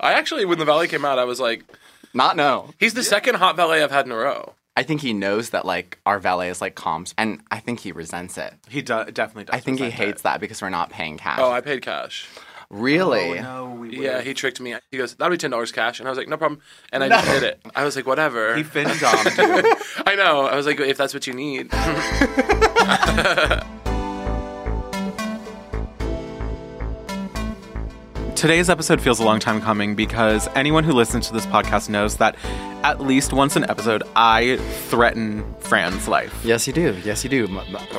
I actually, when the valet came out, I was like, Not no. he's the second hot valet I've had in a row. I think he knows that like our valet is like comps, and I think he resents it. He do- definitely does. I think he resent hates it. that because we're not paying cash. Oh, I paid cash. really? Oh, no, we Yeah, he tricked me. He goes, that'll be ten dollars cash, and I was like, no problem, and I just did it. I was like, whatever. He fin domed you. I know. I was like, if that's what you need. Today's episode feels a long time coming because anyone who listens to this podcast knows that at least once an episode, I threaten Fran's life. Yes, you do. Yes, you do.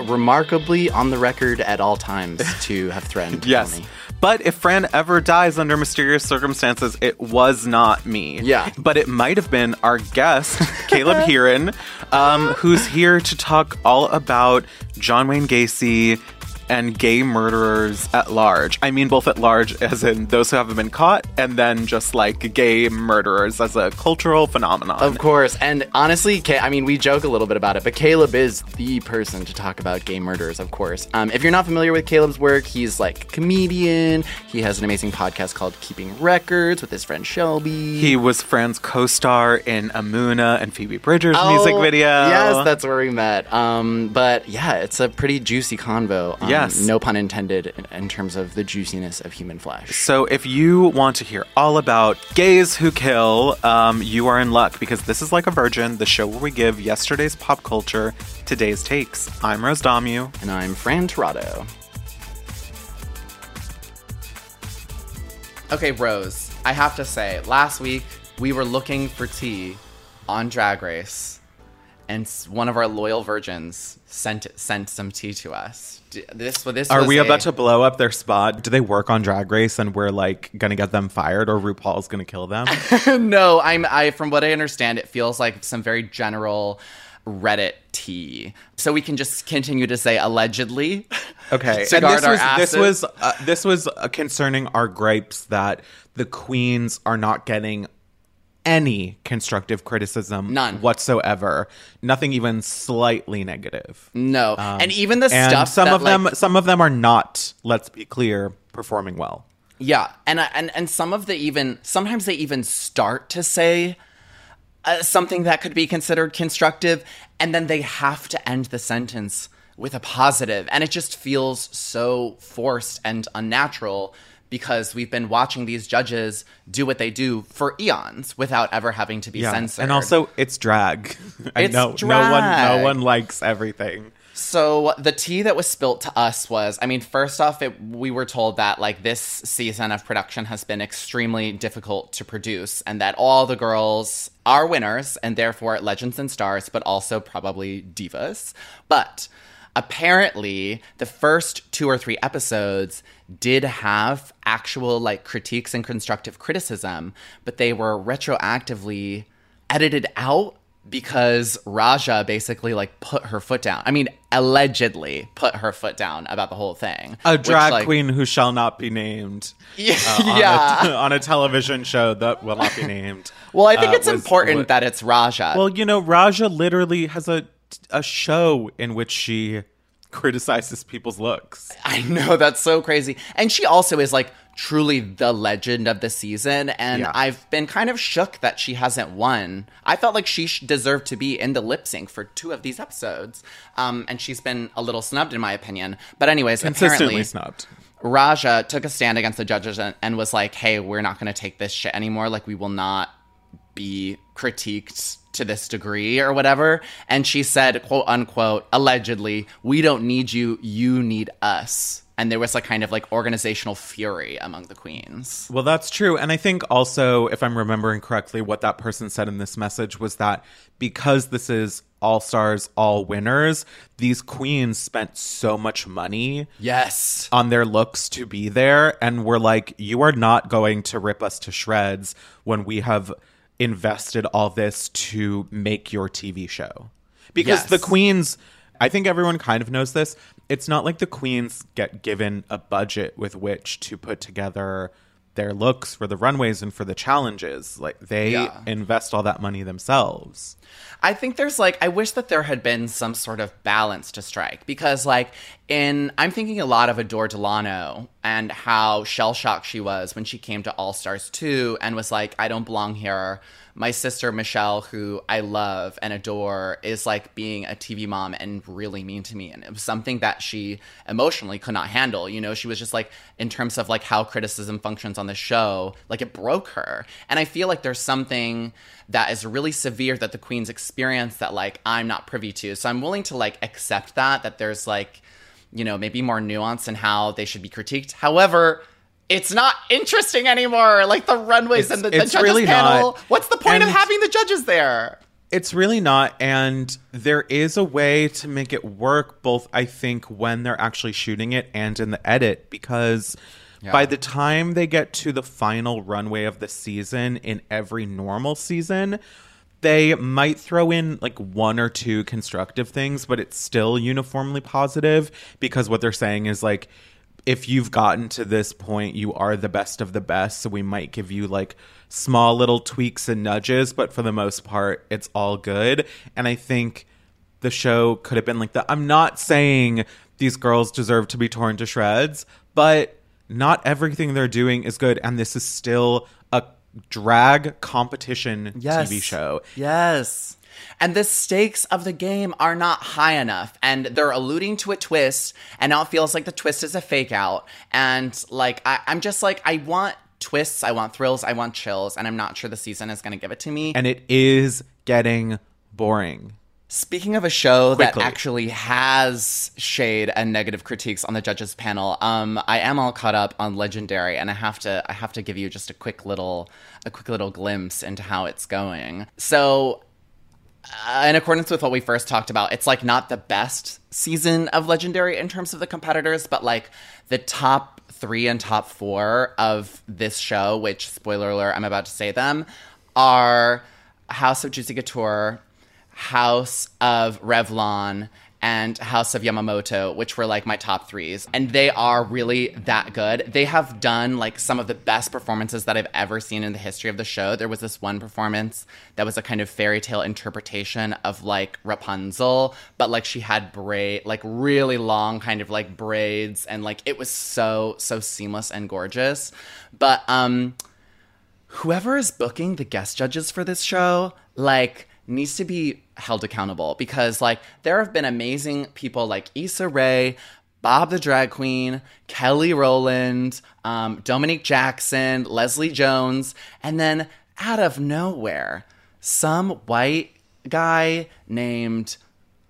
Remarkably on the record at all times to have threatened. Yes. Tony. But if Fran ever dies under mysterious circumstances, it was not me. Yeah. But it might have been our guest, Caleb Hearon, um, who's here to talk all about John Wayne Gacy and gay murderers at large. I mean, both at large, as in those who haven't been caught, and then just like gay murderers as a cultural phenomenon. Of course. And honestly, I mean, we joke a little bit about it, but Caleb is the person to talk about gay murders, of course. Um, if you're not familiar with Caleb's work, he's like a comedian. He has an amazing podcast called Keeping Records with his friend Shelby. He was Fran's co-star in a MUNA and Phoebe Bridgers' music Oh, video. Yes, that's where we met. Um, but yeah, it's a pretty juicy convo. Um, Yes. No pun intended in, in terms of the juiciness of human flesh. So, if you want to hear all about gays who kill, um, you are in luck because this is like a virgin, the show where we give yesterday's pop culture today's takes. I'm Rose Dommu. And I'm Fran Tirado. Okay, Rose, I have to say, last week we were looking for tea on Drag Race, and one of our loyal virgins sent sent some tea to us. This, well, this Are we a- about to blow up their spot? Do they work on Drag Race and we're like gonna get them fired or RuPaul's gonna kill them? no, I'm I from what I understand, it feels like some very general Reddit tea. So we can just continue to say allegedly. Okay, to guard this our was this was uh, this was uh, concerning our gripes that the queens are not getting any constructive criticism, None. whatsoever. Nothing even slightly negative. No, and even the and stuff some that, of them some of them are not let's be clear performing well Yeah, and and and some of the even sometimes they even start to say uh, something that could be considered constructive, and then they have to end the sentence with a positive, and it just feels so forced and unnatural because we've been watching these judges do what they do for eons without ever having to be censored. And also, it's drag. I It's know no one, no one likes everything. So the tea that was spilt to us was, I mean, first off, it, we were told that like this season of production has been extremely difficult to produce, and that all the girls are winners and therefore legends and stars, but also probably divas. But apparently, the first two or three episodes did have actual like critiques and constructive criticism, but they were retroactively edited out because Raja basically like put her foot down. I mean, allegedly put her foot down about the whole thing. A Which, drag like- queen who shall not be named. Yeah. uh, on, yeah. a, on a television show that will not be named. well, I think uh, it's was- important that it's Raja. Well, you know, Raja literally has a a show in which she criticizes people's looks. I know that's so crazy. And she also is like truly the legend of the season and Yeah. I've been kind of shook that she hasn't won. I felt like she sh- deserved to be in the lip sync for two of these episodes. Um and she's been a little snubbed in my opinion. But anyways, Consistently apparently snubbed. Raja took a stand against the judges and, and was like, "Hey, we're not going to take this shit anymore. Like, we will not be critiqued to this degree or whatever." And she said, "quote unquote," allegedly, "We don't need you. You need us." And there was like kind of like organizational fury among the queens. Well, that's true. And I think also, if I'm remembering correctly, what that person said in this message was that because this is all stars, all winners, these queens spent so much money Yes. on their looks to be there. And we're like, you are not going to rip us to shreds when we have invested all this to make your TV show. Because Yes. the queens, I think everyone kind of knows this. It's not like the queens get given a budget with which to put together their looks for the runways and for the challenges. Like they Yeah. invest all that money themselves. I think there's like I wish that there had been some sort of balance to strike because like in I'm thinking a lot of Adore Delano and how shell shocked she was when she came to All Stars 2 and was like I don't belong here. My sister Michelle who I love and adore is like being a TV mom and really mean to me and it was something that she emotionally could not handle. You know, she was just like in terms of like how criticism functions on the show, like it broke her. And I feel like there's something that is really severe that the queens experience that like I'm not privy to. So I'm willing to like accept that that there's like you know maybe more nuance in how they should be critiqued. However, it's not interesting anymore. Like the runways It's- and the, the judges really panel. not. What's the point of having the judges there? It's really not. And there is a way to make it work, both, I think, when they're actually shooting it and in the edit, because by the time they get to the final runway of the season in every normal season, they might throw in like one or two constructive things, but it's still uniformly positive because what they're saying is like, if you've gotten to this point, you are the best of the best. So we might give you like small little tweaks and nudges, but for the most part, it's all good. And I think the show could have been like that. I'm not saying these girls deserve to be torn to shreds, but not everything they're doing is good. And this is still drag competition TV show. Yes. And the stakes of the game are not high enough. And they're alluding to a twist. And now it feels like the twist is a fake out. And like, I, I'm just like, I want twists, I want thrills, I want chills. And I'm not sure the season is going to give it to me. And it is getting boring. Speaking of a show Quickly. that actually has shade and negative critiques on the judges panel, um, I am all caught up on Legendary, and I have to I have to give you just a quick little a quick little glimpse into how it's going. So, uh, in accordance with what we first talked about, it's like not the best season of Legendary in terms of the competitors, but like the top three and top four of this show, which spoiler alert, I'm about to say them, are House of Juicy Couture, House of Revlon, and House of Yamamoto, which were like my top threes. And they are really that good. They have done like some of the best performances that I've ever seen in the history of the show. There was this one performance that was a kind of fairy tale interpretation of like Rapunzel, but like she had braid, like really long kind of like braids, and like it was so, so seamless and gorgeous. But, um, whoever is booking the guest judges for this show, like, needs to be held accountable because, like, there have been amazing people like Issa Rae, Bob the Drag Queen, Kelly Rowland, um, Dominique Jackson, Leslie Jones, and then out of nowhere, some white guy named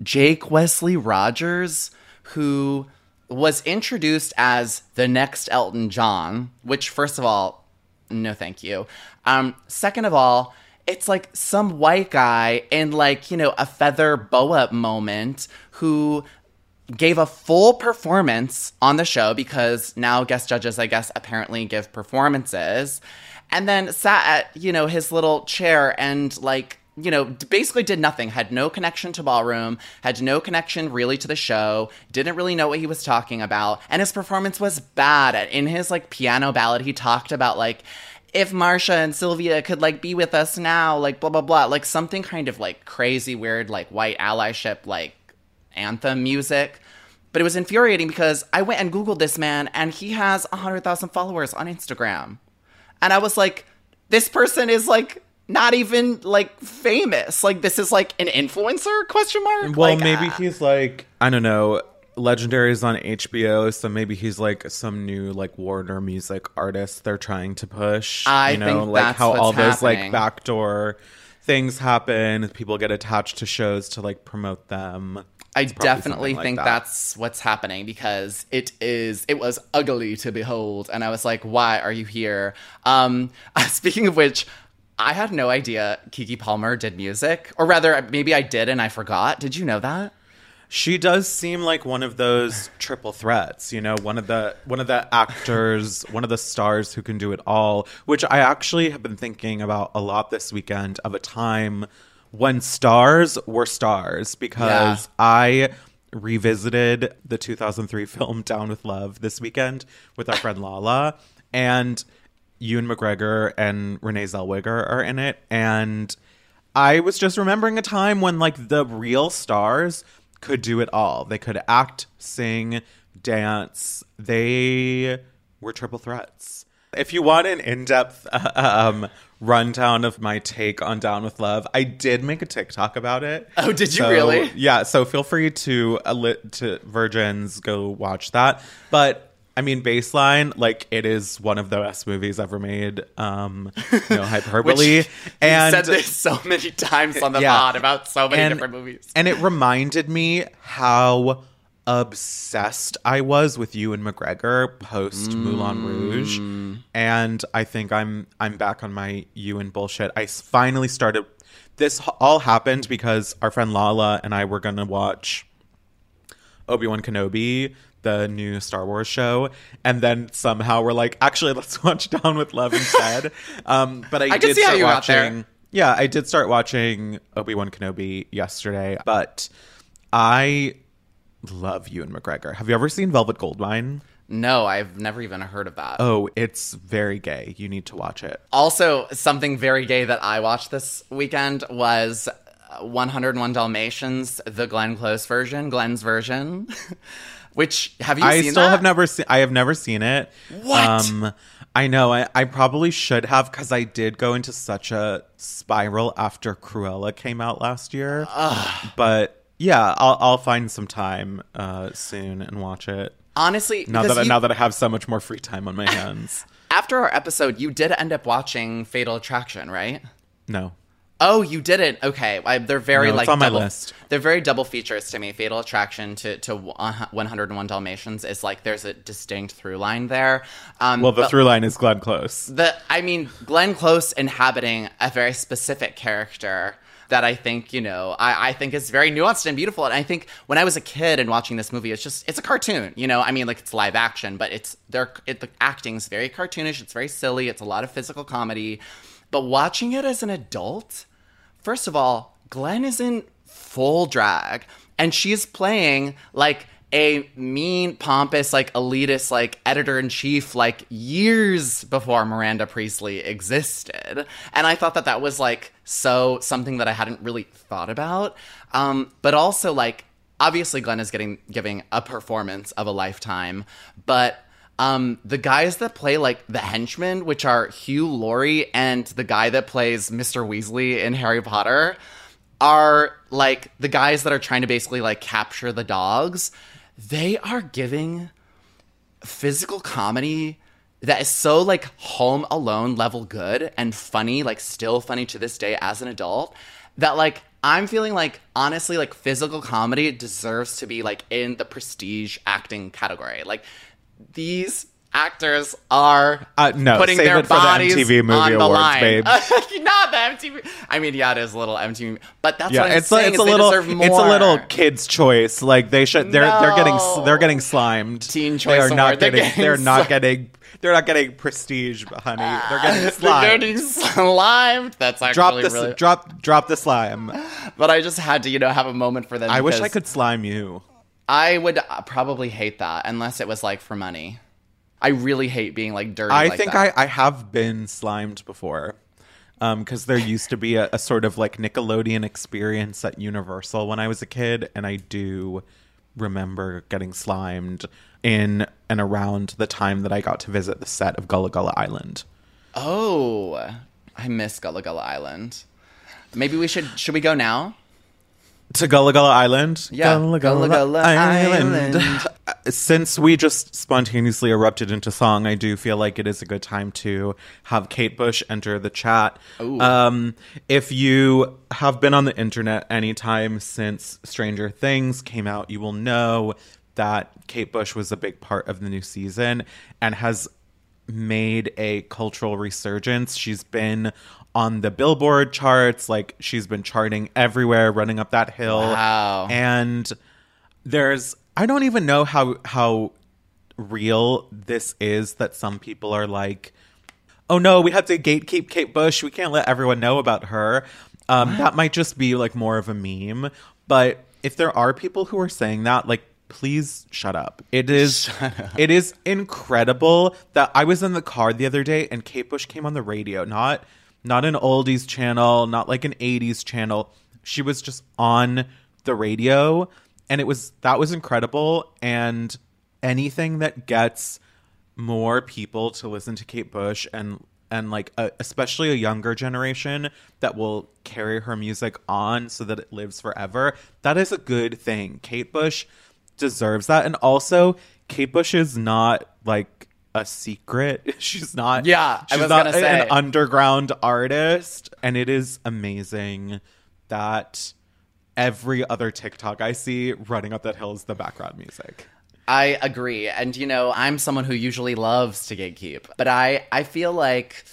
Jake Wesley Rogers, who was introduced as the next Elton John, which, first of all, no thank you. Um, second of all, it's like some white guy in like, you know, a feather boa moment who gave a full performance on the show because now guest judges, I guess, apparently give performances. And then sat at, you know, his little chair and like you know, basically did nothing, had no connection to ballroom, had no connection really to the show, didn't really know what he was talking about, and his performance was bad. In his like piano ballad, he talked about like if Marsha and Sylvia could like be with us now, like blah blah blah, like something kind of like crazy weird like white allyship like anthem music. But it was infuriating because I went and googled this man and he has 100,000 followers on Instagram. And I was like this person is like not even like famous. Like this is like an influencer question mark. Well, Like, maybe ah. he's like I don't know. Legendary is on HBO, so maybe he's like some new like Warner music artist they're trying to push. I you know, think like that's how all those like backdoor things happen. People get attached to shows to like promote them. I definitely like think that. that's what's happening because it is it was ugly to behold and I was like why are you here um speaking of which I had no idea Keke Palmer did music or rather maybe I did and I forgot did you know that She does seem like one of those triple threats, you know, one of the one of the actors, one of the stars who can do it all, which I actually have been thinking about a lot this weekend of a time when stars were stars because Yeah. I revisited the 2003 film Down with Love this weekend with our friend Lala and Ewan McGregor and Renee Zellweger are in it and I was just remembering a time when like the real stars could do it all. They could act, sing, dance. They were triple threats. If you want an in-depth uh, um, rundown of my take on Down with Love, I did make a TikTok about it. Oh, did you So, really? Yeah. So feel free to uh, li- to virgins go watch that. But I mean, baseline, like it is one of the best movies ever made. Um, no hyperbole. And you said this so many times on the Yeah. pod about so many and, different movies And it reminded me how obsessed I was with Ewan McGregor post Moulin Rouge. And I think I'm I'm back on my Ewan bullshit. I finally started this all happened because our friend Lala and I were going to watch Obi-Wan Kenobi, the new Star Wars show, and then somehow we're like, actually, let's watch Down with Love instead. um, but I, I did start you got there. watching. Yeah, I did start watching Obi Wan Kenobi yesterday, but I love Ewan McGregor. Have you ever seen Velvet Goldmine? no I've never even heard of that Oh, it's very gay. You need to watch it. Also, something very gay that I watched this weekend was uh, 101 Dalmatians, the Glenn Close version, Glenn's version. Which have you I still that? have never seen. I have never seen it. What? Um, I know. I, I probably should have because I did go into such a spiral after Cruella came out last year. But yeah, I'll I'll find some time uh, soon and watch it. Honestly, Now that I, you- now that I have so much more free time on my hands. after our episode, you did end up watching Fatal Attraction, right? No. Oh, you didn't. Okay, I, they're very No, like on my list. They're very double features to me. Fatal Attraction to to 101 Dalmatians is like there's a distinct through line there. Um, Well, the but- through line is Glenn Close. the I mean Glenn Close inhabiting a very specific character that I think you know I, I think is very nuanced and beautiful and I think when I was a kid and watching this movie it's just it's a cartoon you know I mean like it's live action but it's they're it, the acting's very cartoonish it's very silly it's a lot of physical comedy but watching it as an adult first of all Glenn is in full drag and she's playing like a mean, pompous, like elitist, like editor in chief, like years before Miranda Priestly existed. And I thought that that was like so something that I hadn't really thought about. Um, but also, like, obviously, Glenn is getting giving a performance of a lifetime, but. Um, the guys that play like the henchmen, which are Hugh Laurie and the guy that plays Mr. Weasley in Harry Potter, are like the guys that are trying to basically like capture the dogs. they are giving physical comedy that is so like home alone level good and funny like still funny to this day as an adult that like i'm feeling like honestly like physical comedy deserves to be like in the prestige acting category like these actors are Uh, no, putting their for the bodies MTV Movie on the Awards, line. babe. Not the MTV. I mean, yeah, it is a little MTV, but that's yeah, what I'm it's saying. it's a little it's a little kids' choice. Like they should they're they're getting they're getting slimed. Teen They Choice are not getting getting they're not getting they're not getting prestige, honey. They're getting They're getting slimed. That's actually drop the really. drop drop the slime. but I just had to, you know, have a moment for them. I wish I could slime you. I would probably hate that unless it was like for money. I really hate being like dirty. I like think that. I, I have been slimed before. Um, because there used to be a, a sort of like Nickelodeon experience at Universal when I was a kid, and I do remember getting slimed in and around the time that I got to visit the set of Gullah Gullah Island. Oh, I miss Gullah Gullah Island. Maybe we should. Should we go now? To Gullah Gullah Island? Yeah, Gullah Gullah Island. Since we just spontaneously erupted into song, I do feel like it is a good time to have Kate Bush enter the chat. Um, if you have been on the internet anytime since Stranger Things came out, you will know that Kate Bush was a big part of the new season and has made a cultural resurgence. She's been on the Billboard charts, like she's been charting everywhere, running up that hill. Wow. And there's I don't even know how how real this is that some people are like, oh no, we have to gatekeep Kate Bush. We can't let everyone know about her. Um, that might just be like more of a meme. But if there are people who are saying that, like, please shut up. It is it is incredible that I was in the car the other day and Kate Bush came on the radio, not not an oldies channel, not like an 80s channel. She was just on the radio and it was that was incredible and anything that gets more people to listen to Kate Bush and and like a, especially a younger generation that will carry her music on so that it lives forever. That is a good thing. Kate Bush deserves that and also Kate Bush is not like a secret. She's not Yeah, I she's was not gonna say. an underground artist and it is amazing that every other TikTok I see running up that hill is the background music. I agree. And you know, I'm someone who usually loves to gatekeep, but I I feel like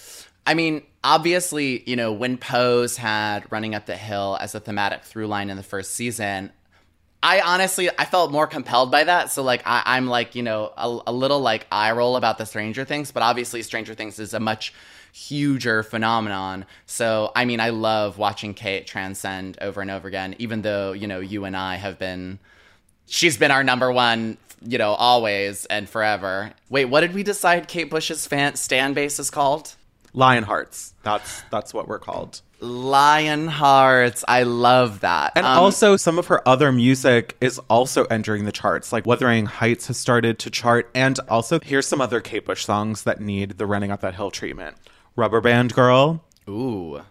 I mean, obviously, you know, when Pose had Running Up the Hill as a thematic through line in the first season, I honestly I felt more compelled by that. So like I, I'm like, you know, a, a little like eye roll about the Stranger Things, but obviously Stranger Things is a much huger phenomenon. So I mean I love watching Kate transcend over and over again, even though, you know, you and I have been she's been our number one, you know, always and forever. Wait, what did we decide Kate Bush's fan stand base is called? Lionhearts. That's that's what we're called. Lionhearts. I love that. And Um, also some of her other music is also entering the charts. Like Wuthering Heights has started to chart and also here's some other Kate Bush songs that need the running up that hill treatment. Rubber Band Girl. ooh.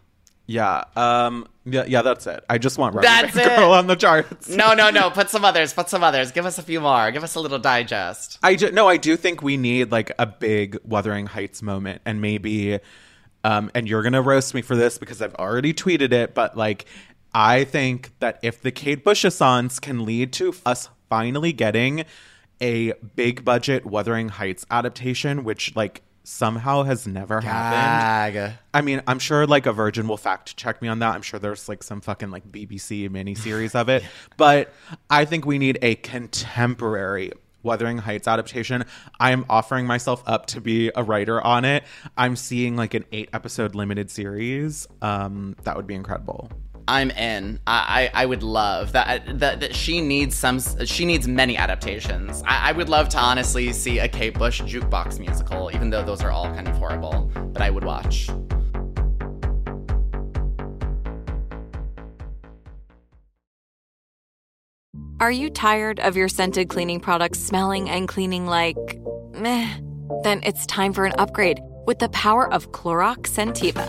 Yeah. Um yeah, yeah, that's it. I just want Rubber That's Band it. Girl on the charts. No, no, no. Put some others. Put some others. Give us a few more. Give us a little digest. I do, no, I do think we need like a big Wuthering Heights moment, and maybe, um, and you're gonna roast me for this because I've already tweeted it, but like, I think that if the Kate Bush-a-sons can lead to us finally getting a big budget Wuthering Heights adaptation, which like somehow has never happened. I mean, I'm sure like a virgin will fact check me on that. I'm sure there's like some fucking like BBC miniseries of it. But I think we need a contemporary Wuthering Heights adaptation. I'm offering myself up to be a writer on it. I'm seeing like an eight episode limited series. Um, that would be incredible. I'm in. I, I, I would love that, that. That she needs some. She needs many adaptations. I, I would love to honestly see a Kate Bush jukebox musical, even though those are all kind of horrible. But I would watch. Are you tired of your scented cleaning products smelling and cleaning like meh? Then it's time for an upgrade with the power of Clorox Sentiva.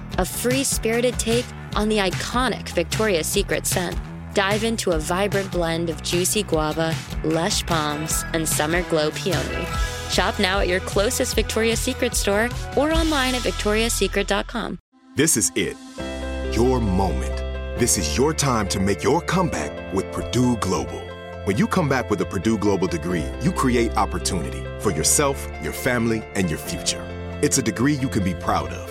a free spirited take on the iconic Victoria's Secret scent. Dive into a vibrant blend of juicy guava, lush palms, and summer glow peony. Shop now at your closest Victoria's Secret store or online at victoriassecret.com. This is it. Your moment. This is your time to make your comeback with Purdue Global. When you come back with a Purdue Global degree, you create opportunity for yourself, your family, and your future. It's a degree you can be proud of,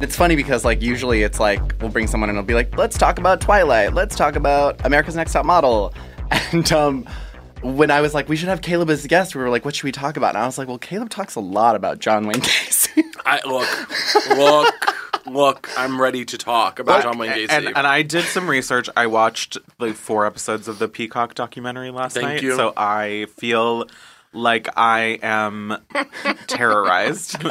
It's funny because like usually it's like we'll bring someone and it'll be like, let's talk about Twilight, let's talk about America's Next Top Model, and um, when I was like, we should have Caleb as a guest, we were like, what should we talk about? And I was like, well, Caleb talks a lot about John Wayne Gacy. I look, look, look. I'm ready to talk about John Wayne Gacy. And, and I did some research. I watched the four episodes of the Peacock documentary last Thank night, you. so I feel like I am terrorized.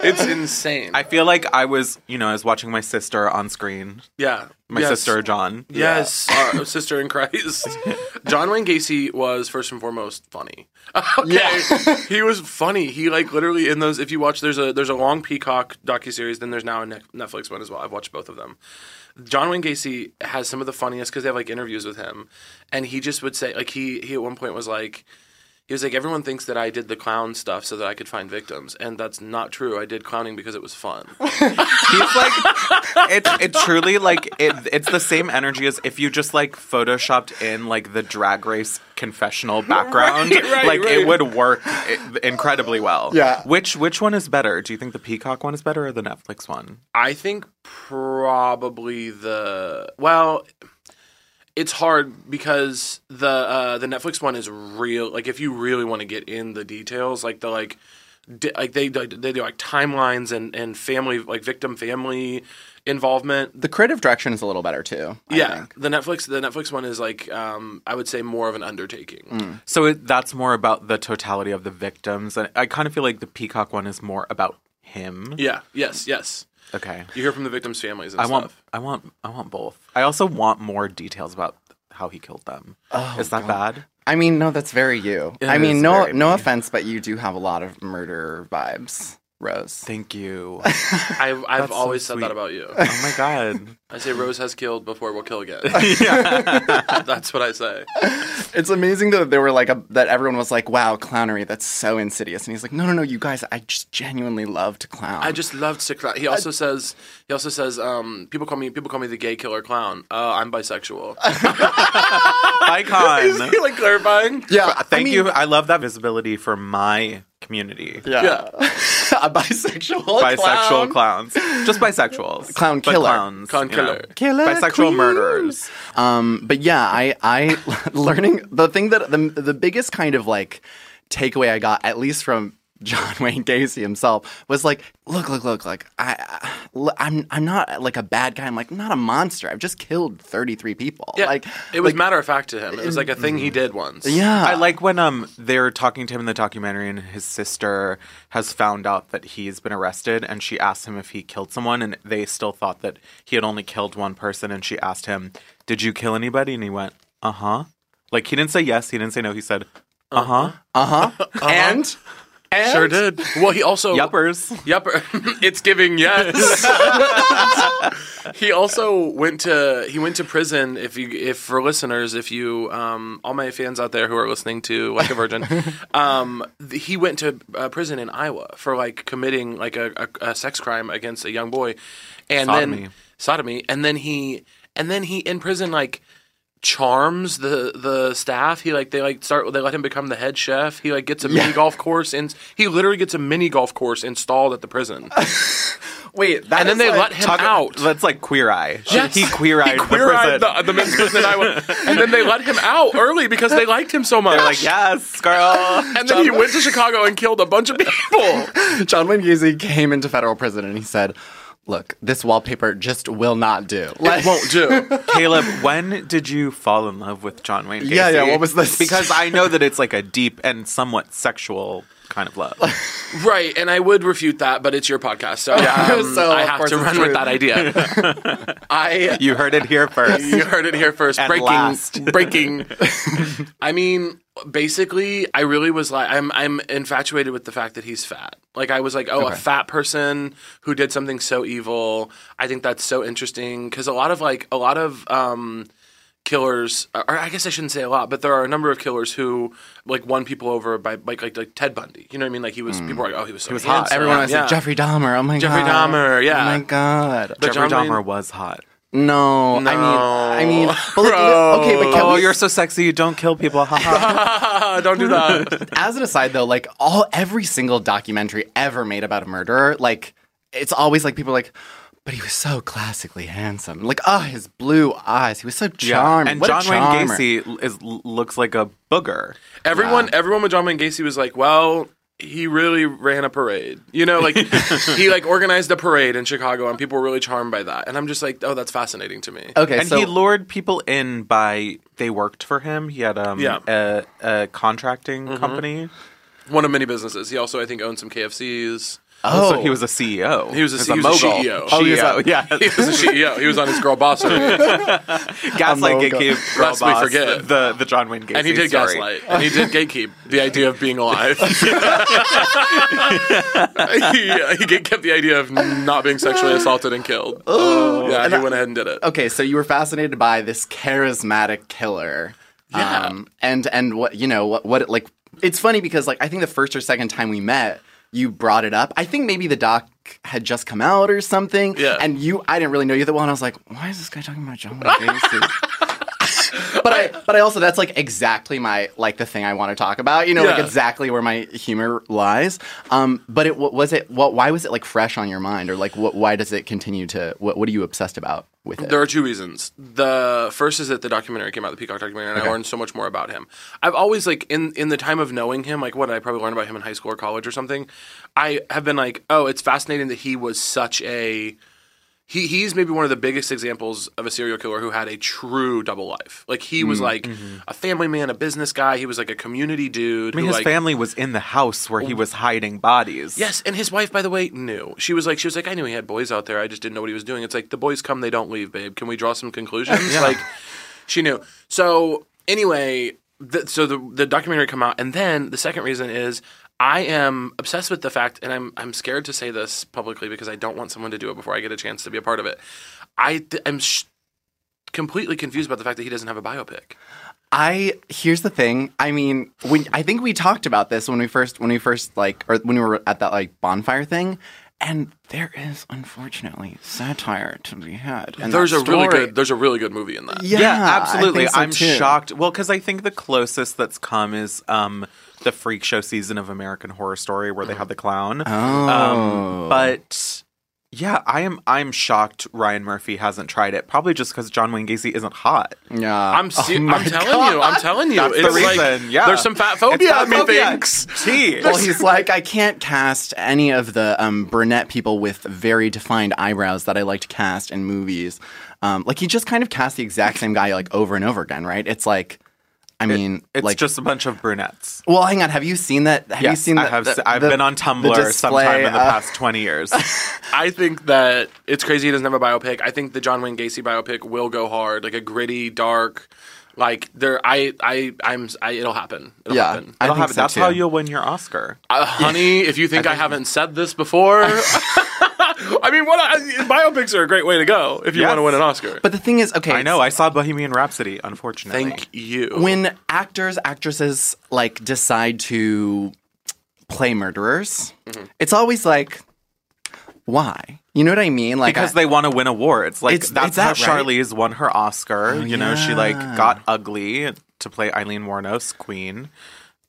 it's insane. I feel like I was, you know, I was watching my sister on screen. yeah, My yes. sister John. Yes, our uh, sister in Christ. John Wayne Gacy was first and foremost funny. Okay, he was funny. He like literally in those. If you watch, there's a there's a long Peacock docu series. Then there's now a Netflix one as well. I've watched both of them. John Wayne Gacy has some of the funniest because they have like interviews with him, and he just would say like he he at one point was like. He was like, everyone thinks that I did the clown stuff so that I could find victims, and that's not true. I did clowning because it was fun. He's like, it, it truly like it. It's the same energy as if you just like photoshopped in like the drag race confessional background. Right, right, like right. it would work incredibly well. Yeah. Which which one is better? Do you think the Peacock one is better or the Netflix one? I think probably the well, it's hard because the uh, the Netflix one is real. Like if you really want to get in the details, like the like. Di- like they they do like timelines and and family like victim family involvement. the creative direction is a little better too. I yeah, think. the Netflix the Netflix one is like um, I would say more of an undertaking. So it, that's more about the totality of the victims, and I kind of feel like the Peacock one is more about him. Yeah, yes, yes. Okay. You hear from the victims' families and I want, stuff. I want, I want both. I also want more details about how he killed them. Oh, is that bad? I mean, no, that's very you. It I mean, no, no me. offense, but you do have a lot of murder vibes, Rose. Thank you. I've, I've That's so always said sweet. that about you. oh my god. I say Rose has killed before we'll kill again. yeah. That's what I say. It's amazing that there were like a that everyone was like, "Wow, clownery, that's so insidious," and he's like, "No, no, no, you guys, I just genuinely love to clown." I just loved to clown. He also says he also says um, people call me people call me the gay killer clown. Uh, I'm bisexual. Icon. Is he like clarifying? yeah, Thank I mean, you. I love that visibility for my community. Yeah, Yeah. A bisexual, Bisexual clown. clowns. Just bisexuals. Clown But killer. Clowns. Clown you know. killer. Killer Bisexual queen. murderers. Um, but yeah, I, I learning the thing that the the biggest kind of like takeaway I got, at least from John Wayne Gacy himself, was like, look, look, look, like I, I I'm I'm not like a bad guy. I'm like not a monster. I've just killed 33 people. Yeah, like it was like, matter of fact to him. It was like a thing he did once. yeah. I like when um they're talking to him in the documentary and his sister has found out that he's been arrested and she asked him if he killed someone and they still thought that he had only killed one person and she asked him, "Did you kill anybody?" and he went, "Uh-huh." Like he didn't say yes, he didn't say no, he said, "Uh-huh." uh huh. And and Sure did. Well, he also Yuppers. Yep, it's giving yes. he also went to he went to prison. If you if for listeners, if you um, all my fans out there who are listening to like a virgin, um, th- he went to uh, prison in Iowa for like committing like a, a, a sex crime against a young boy, and Sodomy. then sodomy, and then he and then he in prison like charms the the staff. He like they like start they let him become the head chef. He like gets a mini golf course and he literally gets a mini golf course installed at the prison. wait, and then they like- let him Talk- out. That's like queer eye. Yes. He queer eyed He the prison. the, the men's prison Iowa, and then they let him out early because they liked him so much. They're like, yes, girl. And then he went to Chicago and killed a bunch of people. John Wayne Gacy came into federal prison and he said, "Look, this wallpaper just will not do." Like, It won't do. Caleb, when did you fall in love with John Wayne Gacy? Yeah, yeah, what was this? Because I know that it's like a deep and somewhat sexual kind of love. Right, and I would refute that, but it's your podcast, so, um, So, I have to run true. with that idea. I you heard it here first. you heard it here first. And breaking, last. breaking. I mean, basically, I really was like, I'm, I'm infatuated with the fact that he's fat. Like, I was like, oh, a fat person who did something so evil. I think that's so interesting because a lot of like, a lot of. um Killers, or I guess I shouldn't say a lot, but there are a number of killers who like won people over by like like, like Ted Bundy. You know what I mean? Like he was, people were like, oh, he was so was hot. Everyone was yeah. like Jeffrey Dahmer. Oh my Jeffrey god. Jeffrey Dahmer, yeah. Oh my god. But Jeffrey John Dahmer Wayne- was hot. No, I mean, I mean, but like, Bro. okay, but can Oh, we- you're so sexy. You don't kill people. Ha ha. Don't do that. as an aside though, like all every single documentary ever made about a murderer, like it's always like people are like, but he was so classically handsome. Like, oh, his blue eyes. He was so charming. And What John Wayne. Gacy is looks like a booger. Everyone, everyone with John Wayne Gacy was like, well, he really ran a parade. You know, like he like organized a parade in Chicago, and people were really charmed by that. And I'm just like, oh, that's fascinating to me. Okay, and so he lured people in by they worked for him. He had um Yeah. a, a contracting company. One of many businesses. He also, I think, owned some KFCs. Oh, so he was a CEO. He was a, He's he was a mogul. CEO. Oh, he was CEO. a, yeah. He was a CEO. He was on his girl boss. gaslight gatekeep girl Lest we boss, forget. the the John Wayne Gacy and he did story. gaslight. And he did gatekeep the idea of being alive. he, he kept the idea of not being sexually assaulted and killed. yeah, he went ahead and did it. okay, so you were fascinated by this charismatic killer. Yeah. Um, and and what you know what what it, like it's funny because like I think the first or second time we met, you brought it up. I think maybe the doc had just come out or something. Yeah. And you, I didn't really know you that well. And I was like, why is this guy talking about John Wayne but I, but I also that's like exactly my like the thing I want to talk about. You know, like exactly where my humor lies. Um, but it what was it? What why was it like fresh on your mind, or like what? Why does it continue to? What What are you obsessed about with it? There are two reasons. The first is that the documentary came out, the Peacock documentary, and I learned so much more about him. I've always like in in the time of knowing him, like what I probably learned about him in high school or college or something. I have been like, oh, it's fascinating that he was such a he he's maybe one of the biggest examples of a serial killer who had a true double life. Like he was mm, like mm-hmm. a family man, a business guy. He was like a community dude. I mean, who, his like, family was in the house where he oh. was hiding bodies. Yes, and his wife, by the way, knew. She was like, she was like, I knew he had boys out there. I just didn't know what he was doing. It's like the boys come, they don't leave, babe. Can we draw some conclusions? Like, she knew. So anyway, the, so the the documentary come out, and then the second reason is I am obsessed with the fact, and I'm I'm scared to say this publicly because I don't want someone to do it before I get a chance to be a part of it. I th- am sh- completely confused about the fact that he doesn't have a biopic. I here's the thing. I mean, when I think we talked about this when we first when we first like or when we were at that like bonfire thing, and there is unfortunately satire to be had. And there's a that really good there's a really good movie in that. Yeah, Yeah, I absolutely. think so I'm too. shocked. Well, because I think the closest that's come is um, the freak show season of American Horror Story where they have the clown. Oh. Um, but yeah, I am. I'm shocked. Ryan Murphy hasn't tried it. Probably just because John Wayne Gacy isn't hot. Yeah, I'm se- Oh I'm telling God. you, I'm telling you, That's the it's like reason, yeah. there's some fat phobia, fat phobia. methinks. Tea. Well, he's like, I can't cast any of the um, brunette people with very defined eyebrows that I like to cast in movies. Um, like he just kind of cast the exact same guy like over and over again, right? It's like, I mean, it's like just a bunch of brunettes. Well, hang on. Have you seen that? Have you Yes, seen? I have. the- I've the- been on Tumblr display, sometime in the uh, past twenty years. I think that it's crazy he doesn't have a biopic. I think the John Wayne Gacy biopic will go hard, like a gritty, dark, like there. I, I, I'm. I, it'll happen. It'll Yeah. happen. I It'll think happen. so, That's too. how you'll win your Oscar. Uh, honey, if you think I, haven't said this before, I mean, what I, biopics are a great way to go if you Yes. want to win an Oscar. But the thing is, okay, I know. I saw Bohemian Rhapsody. Unfortunately, Thank you. when actors, actresses like decide to play murderers, Mm-hmm. it's always like, why? You know what I mean? Like because I- they want to win awards. Like It's- that's it's that, how right? Oh, Charlize won her Oscar. Oh, you know, she like got ugly to play Aileen Wuornos, Queen.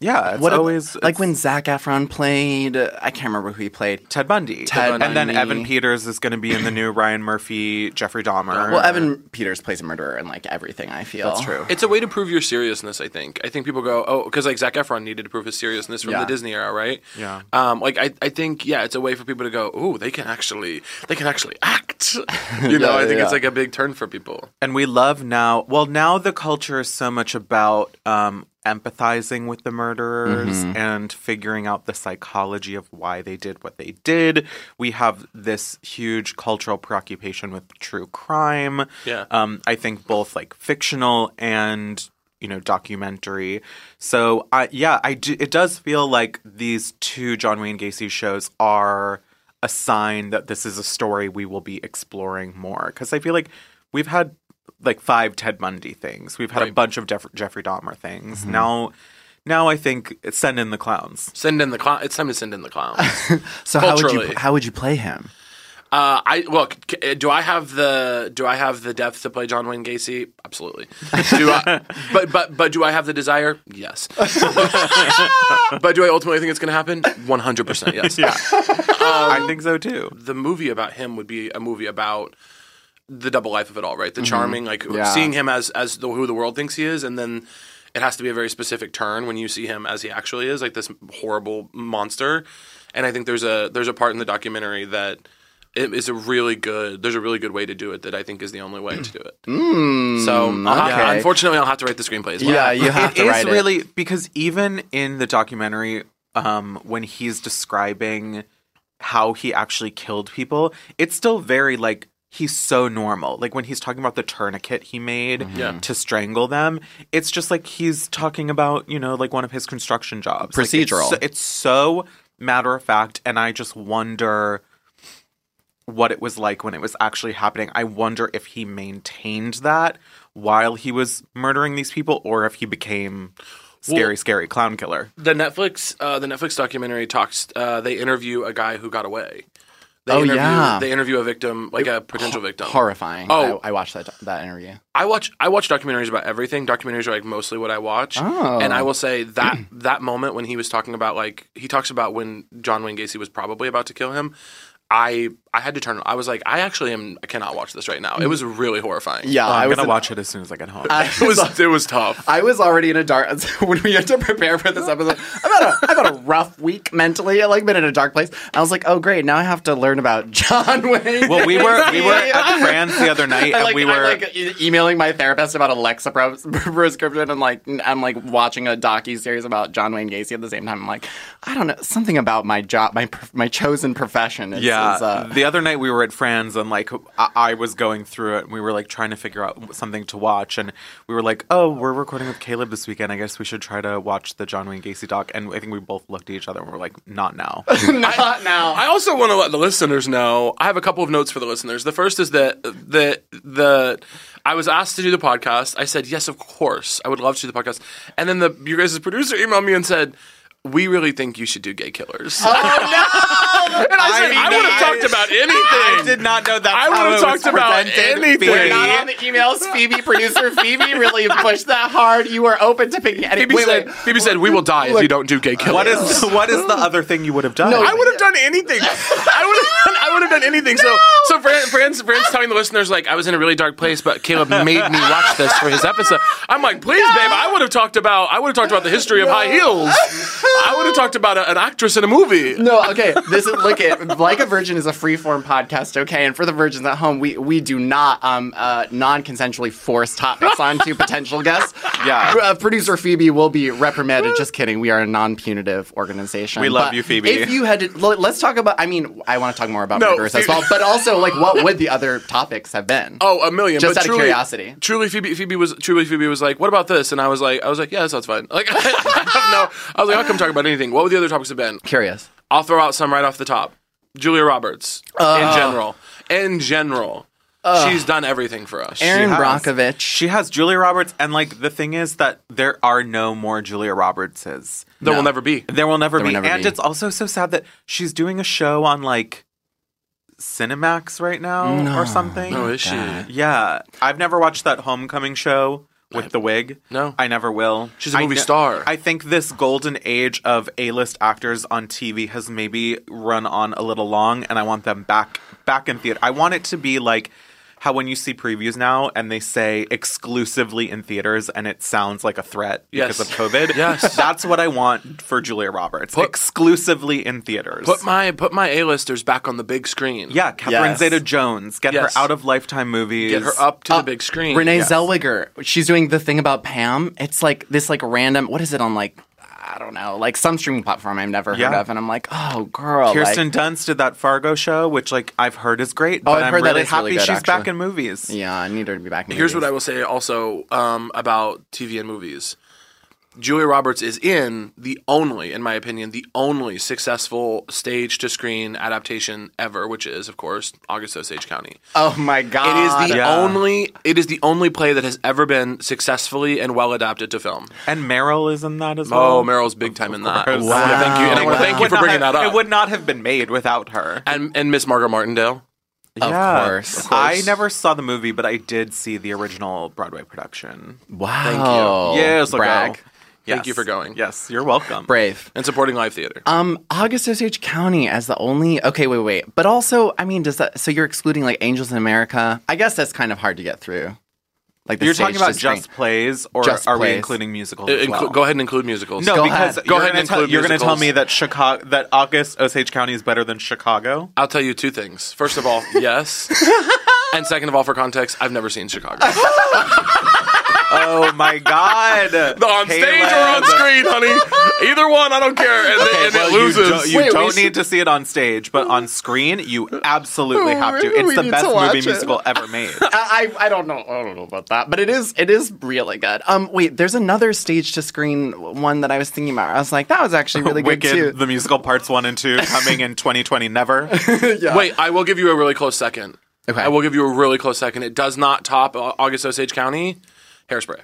Yeah, it's what ab- always like it's when Zac Efron played. I can't remember who he played. Ted Bundy. Ted and then Evan Peters is going to be in the new Ryan Murphy Jeffrey Dahmer. Well, Evan Peters plays a murderer in like everything. I feel That's true. It's a way to prove your seriousness. I think. I think people go, oh, because like Zac Efron needed to prove his seriousness from Yeah. the Disney era, right? Yeah. Um, like I, I think, yeah, it's a way for people to go, oh, they can actually, they can actually act. you know, Yeah, I think yeah. it's like a big turn for people. And we love now. Well, now the culture is so much about um, empathizing with the murderers Mm-hmm. and figuring out the psychology of why they did what they did. We have this huge cultural preoccupation with true crime. Yeah. Um, I think both like fictional and you know documentary. So I yeah, I do, it does feel like these two John Wayne Gacy shows are a sign that this is a story we will be exploring more because I feel like we've had like five Ted Bundy things. We've had a bunch of Jeff- Jeffrey Dahmer things. Mm-hmm. Now now I think it's send in the clowns. Send in the clown. It's time to send in the clowns. So how would you how would you play him? Uh, I look. Do I have the Do I have the depth to play John Wayne Gacy? Absolutely. Do I, but but but do I have the desire? Yes. but do I ultimately think it's going to happen? One hundred percent. Yes. Yeah. I think so too. The movie about him would be a movie about the double life of it all, right? The mm-hmm. charming, like Yeah. seeing him as as the, who the world thinks he is, and then it has to be a very specific turn when you see him as he actually is, like this horrible monster. And I think there's a there's a part in the documentary that it is a really good. There's a really good way to do it that I think is the only way to do it. Hmm, so uh, I'll have- unfortunately, I'll have to write the screenplay as well. Yeah, you have It to is write it. really because even in the documentary, um, when he's describing how he actually killed people, it's still very like he's so normal. Like when he's talking about the tourniquet he made Mm-hmm. To strangle them, it's just like he's talking about you know like one of his construction jobs. Like, it's Procedural. so- it's so matter of fact, and I just wonder what it was like when it was actually happening. I wonder if he maintained that while he was murdering these people, or if he became scary, Well- scary clown killer. The Netflix uh, the Netflix documentary talks. Uh, they interview a guy who got away. They Oh, interview, yeah. They interview a victim, like a potential victim. Horrifying. Oh. I, I watched that that interview. I watch I watch documentaries about everything. Documentaries are like mostly what I watch. Oh. And I will say that that moment when he was talking about like he talks about when John Wayne Gacy was probably about to kill him. I I had to turn. I was like, I actually am. I cannot watch this right now. It was really horrifying. Yeah, Oh, I I'm was gonna in- watch it as soon as I get home. I it was it was tough. I was already in a dark when we had to prepare for this episode. I've had a I've had a rough week mentally. I like been in a dark place. I was like, oh great, now I have to learn about John Wayne. well, we were we were at France the other night, I and like, we I'm, were like e- emailing my therapist about a Lexapro- prescription, and like I'm like watching a docu series about John Wayne Gacy at the same time. I'm like, I don't know, something about my job, my my chosen profession is Yeah. Yeah. is. Uh, the other night we were at Fran's and like I-, I was going through it and we were like trying to figure out something to watch and we were like, oh, we're recording with Caleb this weekend. I guess we should try to watch the John Wayne Gacy doc. And I think we both looked at each other and were like, not now. not now. I also want to let the listeners know. I have a couple of notes for the listeners. The first is that the the I was asked to do the podcast. I said yes, of course. I would love to do the podcast. And then the your guys' producer emailed me and said. We really think you should do gay killers. Oh, no! and I said, I, I would have talked about anything. I did not know that. I would've talked about anything. We're not on the emails. Phoebe, producer Phoebe, really pushed that hard. You were open to picking any. Phoebe wait, said, wait. Phoebe said, we will die if you don't do gay killers. What is what is the other thing you would have done? No, I would have done anything. I would have done, I would have done anything. So so Fran, Fran's, Fran's telling the listeners like I was in a really dark place, but Caleb made me watch this for his episode. I'm like, please, babe, I would have talked about I would have talked about the history of high heels. I would have talked about a, an actress in a movie. No, okay. This is look at like a virgin is a free form podcast, okay? And for the virgins at home, we we do not um uh non-consensually force topics onto potential guests. Yeah. Uh, producer Phoebe will be reprimanded. Just kidding. We are a non-punitive organization. We love But you, Phoebe. If you had to, l- let's talk about. I mean, I want to talk more about No, murderers as well, but also like what would the other topics have been? Oh, a million. Just but out of curiosity. Truly, Phoebe, Phoebe was truly Phoebe was like, "What about this?" And I was like, "I was like, yeah, that sounds fine." Like, I have no. I was like, "I'll come talk about anything." What would the other topics have been? Curious. I'll throw out some right off the top. Julia Roberts, uh, in general, in general, uh, she's done everything for us. Erin has. Brockovich. She has Julia Roberts, and like the thing is that there are no more Julia Robertses. there will never be. There will never There will be. never and be. it's also so sad that she's doing a show on like Cinemax right now or something. No, is she? Yeah, I've never watched that Homecoming show with the wig. No. I never will. She's a movie kn- star. I think this golden age of A-list actors on TV has maybe run on a little long, and I want them back back in theater. I want it to be like how when you see previews now and they say exclusively in theaters and it sounds like a threat because of COVID. Yes. That's what I want for Julia Roberts. Put- exclusively in theaters. Put my put my A-listers back on the big screen. yeah, Catherine Yes. Zeta Jones. Get Yes. her out of Lifetime movies. Get her up to the uh, big screen. Renee Yes. Zellweger. She's doing the thing about Pam. It's like this like random what is it on like I don't know, like some streaming platform I've never heard Yeah. of and I'm like, "Oh, girl." Kirsten like- Dunst did that Fargo show, which like I've heard is great. Oh, but I've I'm heard that really is really happy good, she's back in movies. yeah, I need her to be back in Here's what I will say also um, about TV and movies. Julia Roberts is in the only, in my opinion, the only successful stage to screen adaptation ever, which is, of course, August Osage County. Oh my god. It is the Yeah. only it is the only play that has ever been successfully and well adapted to film. And Meryl is in that as oh, well. Oh. Meryl's big time in that. I course. thank you, and I want to thank you for bringing have- that up. It would not have been made without her. and and Miss Margaret Martindale. Of Yeah. course. Of I never saw the movie, but I did see the original Broadway production. Wow. Thank you. Yes, I'll brag. Go. Thank Yes. you for going. Yes, you're welcome. Brave. And supporting live theater. Um, August Osage County as the only. Okay, wait, wait. But also, I mean, does that? So you're excluding like Angels in America? I guess that's kind of hard to get through. Like the You're talking about to screen. just plays, or Just are we including musicals? Uh, well? Go ahead and include musicals. No, Go because ahead. Go you're ahead and include you're going to tell me that Chicago, that August Osage County is better than Chicago. I'll tell you two things. First of all, yes. and second of all, for context, I've never seen Chicago. oh my god! on stage or on screen, honey. Either one, I don't care. And, Okay, and well, it you loses. don't, you Wait, don't should- need to see it on stage, but on screen, you absolutely have to. We It's the best movie it. musical ever made. I, I I don't know I don't know about that, but it is it is really good. Um, wait, there's another stage to screen one that I was thinking about. I was like, that was actually really good Wicked, too. the musical parts one and two, coming in 2020. Never. Wait, I will give you a really close second. Okay. I will give you a really close second. It does not top Au- August Osage County. Hairspray.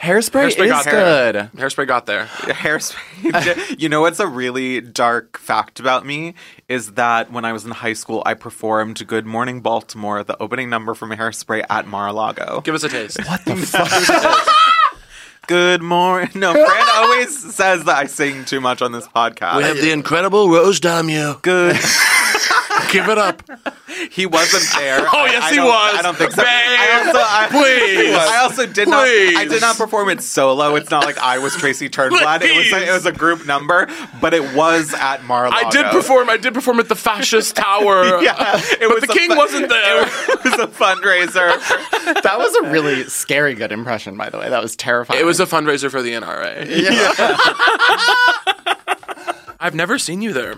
Hairspray, Hairspray is got there. good. Hairspray got there. Hairspray. you know what's a really dark fact about me is that when I was in high school, I performed "Good Morning Baltimore," the opening number from Hairspray at Mar-a-Lago. Give us a taste. What the fuck? Good morning. No, Fran always says that I sing too much on this podcast. We have the incredible Rose Dommu. Good. Give it up. He wasn't there. Oh, I- yes, I he was. I don't think so. Babe, I also, I, please. I also did not. I did not perform it solo. It's not like I was Tracy Turnblad. It was a, it was a group number, but it was at Mar-a-Lago. I did perform. I did perform at the Fascist Tower. Yeah, it but was the a king fu- wasn't there. It was a fundraiser. that was a really scary good impression, by the way. That was terrifying. It was a fundraiser for the NRA. yeah. I've never seen you there.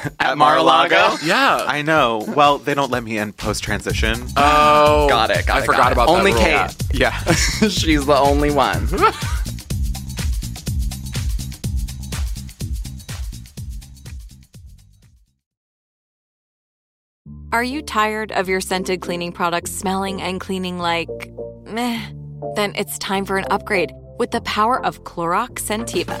at Mar-a-Lago. Yeah. I know. Well, they don't let me in post transition. oh, Got it. Got I it, forgot got it. about Only that rule. Kate. yeah. She's the only one. Are you tired of your scented cleaning products smelling and cleaning like meh? Then it's time for an upgrade with the power of Clorox Scentiva.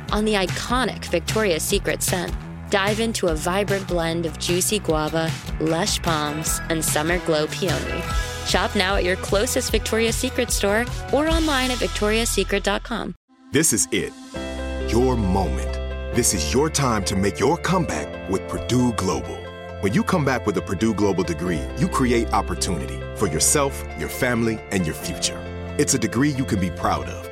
on the iconic Victoria's Secret scent. Dive into a vibrant blend of juicy guava, lush palms, and summer glow peony. Shop now at your closest Victoria's Secret store or online at victoriassecret.com. This is it. Your moment. This is your time to make your comeback with Purdue Global. When you come back with a Purdue Global degree, you create opportunity for yourself, your family, and your future. It's a degree you can be proud of,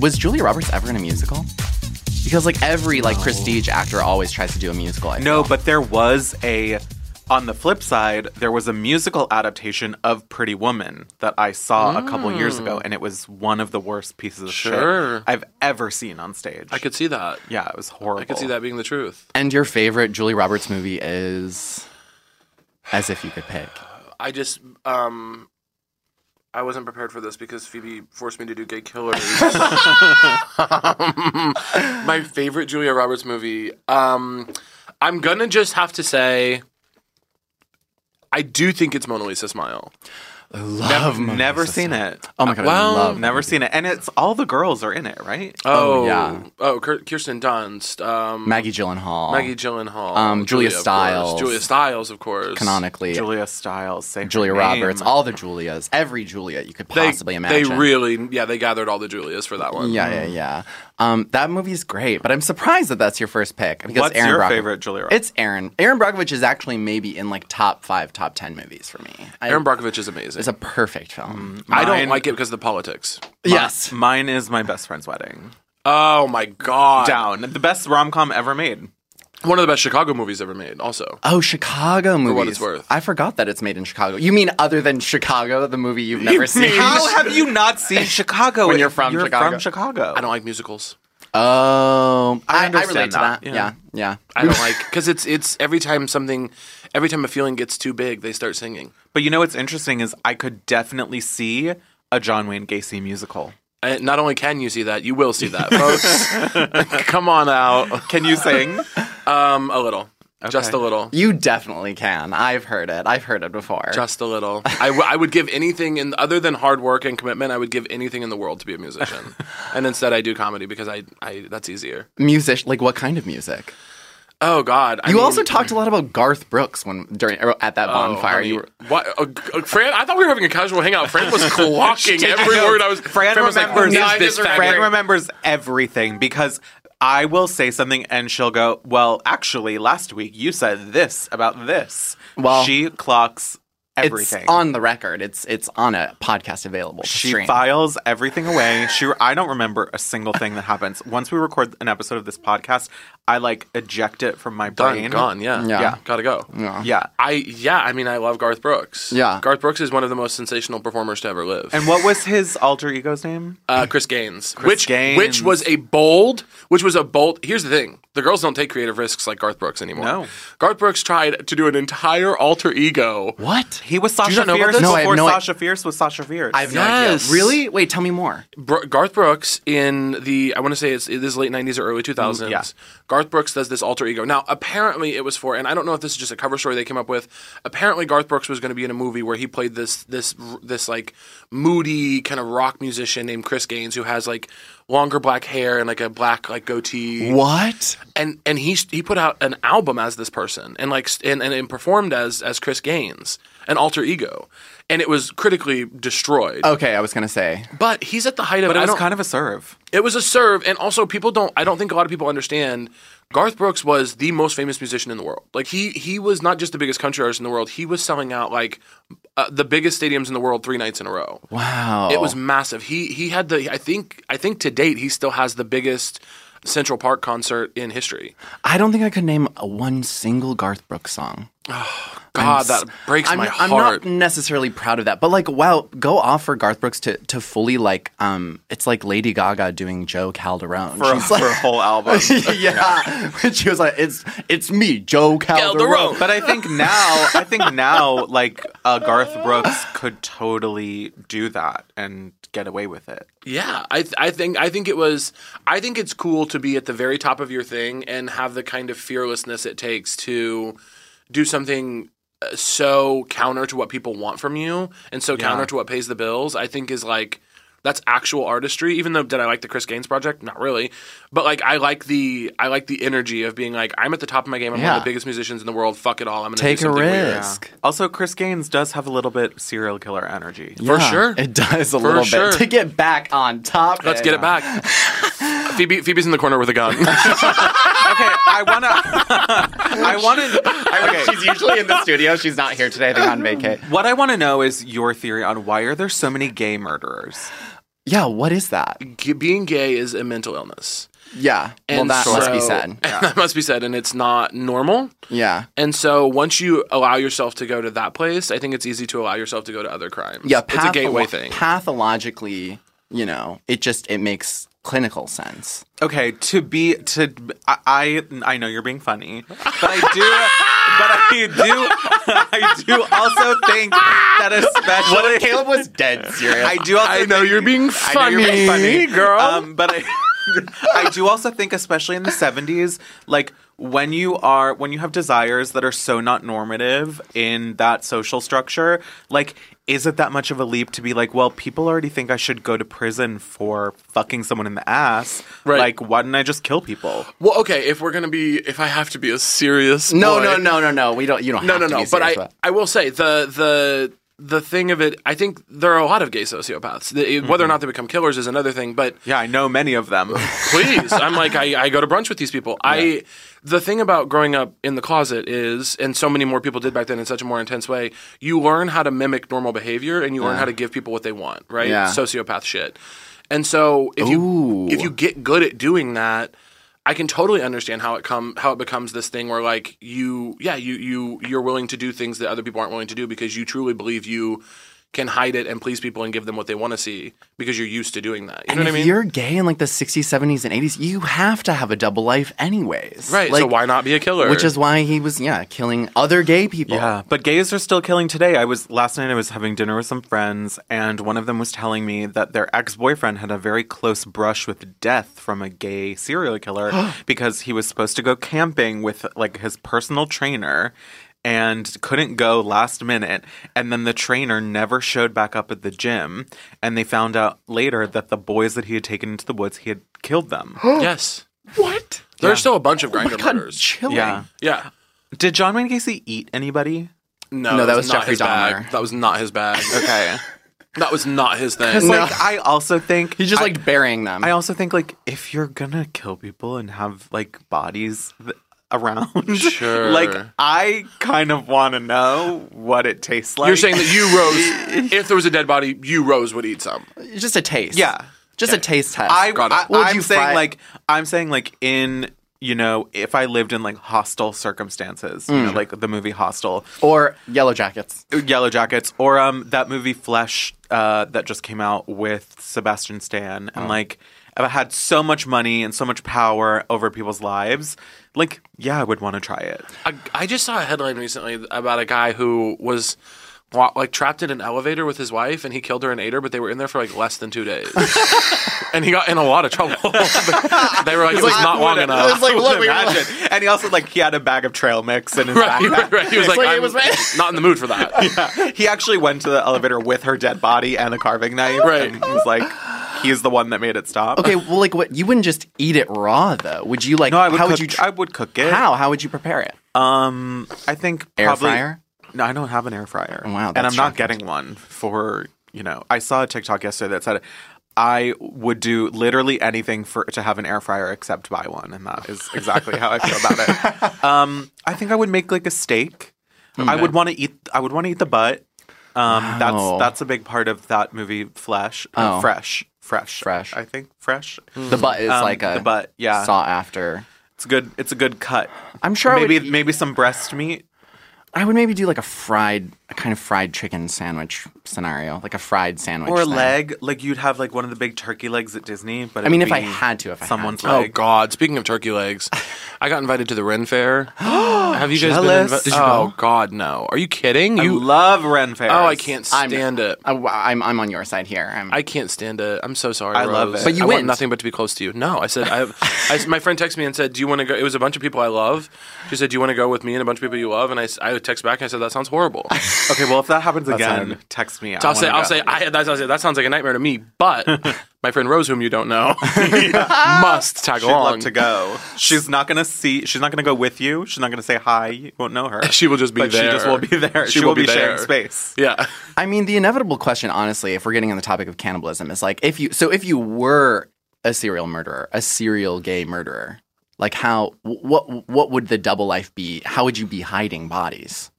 Was Julia Roberts ever in a musical? Because like every like prestige actor always tries to do a musical. I No, feel. but there was a. On the flip side, there was a musical adaptation of Pretty Woman that I saw a couple years ago, and it was one of the worst pieces of Sure. shit I've ever seen on stage. I could see that. yeah, it was horrible. I could see that being the truth. And your favorite Julia Roberts movie is As If You Could Pick. I just um I wasn't prepared for this because Phoebe forced me to do gay killers. Um, my favorite Julia Roberts movie. Um I'm gonna just have to say I do think it's Mona Lisa Smile. I love Never, Mona never Lisa seen it. Oh my god, Well, I love Never seen it, and it's all the girls are in it, right? Oh, yeah. Oh, Kirsten Dunst. Um, Maggie Gyllenhaal. Maggie Gyllenhaal. Um, Julia of course. Stiles. Julia Stiles, of course. canonically. Julia Stiles, say Julia name. Roberts, all the Julias, every Julia you could They, possibly they imagine. They really, yeah, they gathered all the Julias for that one. Yeah, yeah, yeah. Um, that movie's great, but I'm surprised that that's your first pick. Because What's Erin your Brockovich- favorite Julia Roberts? It's Erin. Erin Brockovich is actually maybe in like top five, top ten movies for me. I- Erin Brockovich is amazing. It's a perfect film. I don't like it because of the politics. yes. Mine is my best friend's wedding. Oh my god! Down, the best rom com ever made. One of the best Chicago movies ever made. Also, Oh, Chicago movies. For what it's worth. I forgot that it's made in Chicago. You mean other than Chicago, the movie you've never seen? How have you not seen Chicago When you're from you're Chicago. From Chicago. I don't like musicals. Oh, I I, I understand relate to that. that. Yeah, yeah. I don't like because it's it's every time something, every time a feeling gets too big, they start singing. But you know what's interesting is I could definitely see a John Wayne Gacy musical. And not only can you see that, you will see that, folks. Come on out. Can you sing? Um, a little, just a little. You definitely can. I've heard it. I've heard it before. Just a little. I, w- I would give anything in other than hard work and commitment. I would give anything in the world to be a musician, and instead I do comedy because I, I that's easier. music. Like what kind of music? Oh God! I You mean- also talked a lot about Garth Brooks when during at that Oh, bonfire. honey. you were what? Uh, uh, Fran, I thought we were having a casual hangout. Fran was clocking every word I was. Fran, was like, remembers. "Who is No, this? Fran remembers everything because I will say something and she'll go, "Well, actually, last week you said this about this." Well, she clocks everything. It's on the record. It's it's on a podcast available. To she stream. files everything away. She, I don't remember a single thing that happens. Once we record an episode of this podcast, I like eject it from my Done, brain. gone. Yeah, Yeah. yeah, gotta go. Yeah. Yeah. I yeah. I mean, I love Garth Brooks. Yeah. Garth Brooks is one of the most sensational performers to ever live. And what was his alter ego's name? uh, Chris Gaines, which Gaines. which was a bold, which was a bold. Here's the thing: the girls don't take creative risks like Garth Brooks anymore. No. Garth Brooks tried to do an entire alter ego. What? He was you Sasha not know about Fierce this? No, I have before no i- Sasha Fierce was Sasha Fierce. I have no Yes. idea. Really? Wait, tell me more. Bro- Garth Brooks in the I want to say it's it is late '90s or early 2000s. Mm, yeah. Garth Brooks does this alter ego. Now, apparently, it was for, and I don't know if this is just a cover story they came up with. Apparently, Garth Brooks was going to be in a movie where he played this this this like moody kind of rock musician named Chris Gaines who has like longer black hair and like a black like goatee. What? and and he he put out an album as this person and like and, and, and performed as as Chris Gaines, an alter ego, and it was critically destroyed. Okay, I was gonna say. But he's at the height of. but it I was don't- kind of a serve. it was a serve, and also people don't. I don't think a lot of people understand. Garth Brooks was the most famous musician in the world. Like he he was not just the biggest country artist in the world. He was selling out like uh, the biggest stadiums in the world three nights in a row. Wow. It was massive. He he had the. I think I think to date he still has the biggest Central Park concert in history. I don't think I could name a one single Garth Brooks song. God, that breaks I'm, my I'm heart. not necessarily proud of that, but like, wow, go off for Garth Brooks to to fully like, um, it's like Lady Gaga doing Jo Calderone For, a, like, for a whole album. yeah, when she was like, it's it's me, Jo Calderone. Calderone. But I think now, I think now, like uh, Garth Brooks could totally do that and get away with it. Yeah, I th- I think I think it was I think it's cool to be at the very top of your thing and have the kind of fearlessness it takes to do something uh, so counter to what people want from you and so counter to what pays the bills. I think is like that's actual artistry. Even though did I like the Chris Gaines project? Not really, but like I like the I like the energy of being like I'm at the top of my game. I'm one of the biggest musicians in the world. Fuck it all. I'm gonna Take do a something weird. risk. Also, Chris Gaines does have a little bit serial killer energy. For sure. it does a For little sure. bit to get back on top. Let's get it back. Phoebe Phoebe's in the corner with a gun. Okay, I wanna, I wanna. Okay, She's usually in the studio. She's not here today. They're on vacay. what I want to know is your theory on why are there so many gay murderers? Yeah, what is that? G- being gay is a mental illness. Yeah, well, And that must be so- said. that must be said, and it's not normal. Yeah. And so once you allow yourself to go to that place, I think it's easy to allow yourself to go to other crimes. Yeah, it's a gateway thing. Pathologically, you know, it just it makes clinical sense. Okay, to be to I I, I know you're being funny, but I do but I do I do also think that especially when Caleb was dead serious. I do also I know think- you're being I know you're being funny, girl. Um, but I I do also think especially in the 70s like when you are when you have desires that are so not normative in that social structure like is it that much of a leap to be like well people already think I should go to prison for fucking someone in the ass Right. like why didn't I just kill people well, okay, if we're gonna be, if I have to be a serious, no, boy- no, no, no, no. We don't. You don't. no, have no, to no. be But I, about. I will say the the the thing of it. I think there are a lot of gay sociopaths. The, Whether or mm-hmm. not they become killers is another thing. But yeah I know many of them please i'm like I, I go to brunch with these people i the thing about growing up in the closet is and so many more people did back then in such a more intense way you learn how to mimic normal behavior and you learn how to give people what they want right? Yeah. sociopath shit. And so if you if you get good at doing that I can totally understand how it come how it becomes this thing where like you yeah you you you're willing to do things that other people aren't willing to do because you truly believe you can hide it and please people and give them what they want to see because you're used to doing that. You and know what I mean? you're gay in like the 60s, 70s, and 80s, you have to have a double life anyways. right. Like, so why not be a killer? Which is why he was, yeah, killing other gay people. Yeah, but gays are still killing today. I was last night. I was having dinner with some friends, and one of them was telling me that their ex-boyfriend had a very close brush with death from a gay serial killer because he was supposed to go camping with like his personal trainer. And couldn't go last minute, and then the trainer never showed back up at the gym. And they found out later that the boys that he had taken into the woods, he had killed them. yes. What? There's still a bunch of Oh my Grindr God, murders. chilling. Yeah. Yeah. Did John Wayne Gacy eat anybody? No, No, that was not Jeffrey his bag. That was not his bag. Okay. that was not his thing. Because like I also think He just I- liked burying them. I also think like if you're gonna kill people and have like bodies th- around, Sure. like I kind of want to know what it tastes like. You're saying that you Rose, if there was a dead body, you Rose would eat some. just a taste. Yeah. Just a taste test. I, Got it. I Would I'm you saying fry- like I'm saying like in you know if I lived in like hostile circumstances, you Mm. know like the movie Hostel, or Yellowjackets. Yellow Jackets, or um that movie Flesh uh, that just came out with Sebastian Stan, Oh. and like if I had so much money and so much power over people's lives, like yeah, I would want to try it. I, I just saw a headline recently about a guy who was wa- like trapped in an elevator with his wife, and he killed her and ate her, but they were in there for like less than two days, and he got in a lot of trouble. they were like, it was not long enough. It's like, look, we Imagine. and he also like he had a bag of trail mix in his Right, backpack. right, right. He was like, like was not in the mood for that. He actually went to the elevator with her dead body and a carving knife. Right. And he was like, he's the one that made it stop. Okay, well, like what? You wouldn't just eat it raw, though. Would you like? No, I would how cook, would you? Tr- I would cook it. how? How would you prepare it? Um, I think Air probably, fryer? No, I don't have an air fryer. Wow, and I'm not getting one for you know. I saw a TikTok yesterday that said I would do literally anything for to have an air fryer except buy one, and that is exactly how I feel about it. Um, I think I would make like a steak. I would want to eat. I would want to eat the butt. Um, Wow. that's that's a big part of that movie. Flesh, uh, Oh. fresh, fresh, Fresh. I think fresh. The butt is Um, like a the butt, yeah. sought after. It's good. It's a good cut. I'm sure I maybe would- maybe some breast meat. I would maybe do like a fried, a kind of fried chicken sandwich scenario, like a fried sandwich. or a thing. leg, like you'd have like one of the big turkey legs at Disney. But I mean, if I had to, if I had someone's to. Oh. God! Speaking of turkey legs, I got invited to the Ren Fair. Have you guys been Jealous. invited? Did you oh go? God, no! Are you kidding? I You love Ren Fair. Oh, I can't I'm- stand it. Oh, I, I'm I'm on your side here. I'm, I can't stand it. I'm so sorry. I love it. But you I want went. nothing but to be close to you. No, I said I. I, my friend texted me and said, "Do you want to go?" It was a bunch of people I love. She said, "Do you want to go with me and a bunch of people you love?" And I, would text back and I said, "That sounds horrible." Okay, well if that happens again, hard. text me. I So I'll say, wanna I'll go. say, I, that's, I'll say, that sounds like a nightmare to me. But my friend Rose, whom you don't know, must tag She'd along. love to go. She's not gonna see. She's not gonna go with you. She's not gonna say hi. You won't know her. She will just be but there. She just will be there. She She, will will be be, sharing there. space. Yeah. I mean, the inevitable question, honestly, if we're getting on the topic of cannibalism, is like if you so if you were a serial murderer, a serial gay murderer, like how what what would the double life be? How would you be hiding bodies?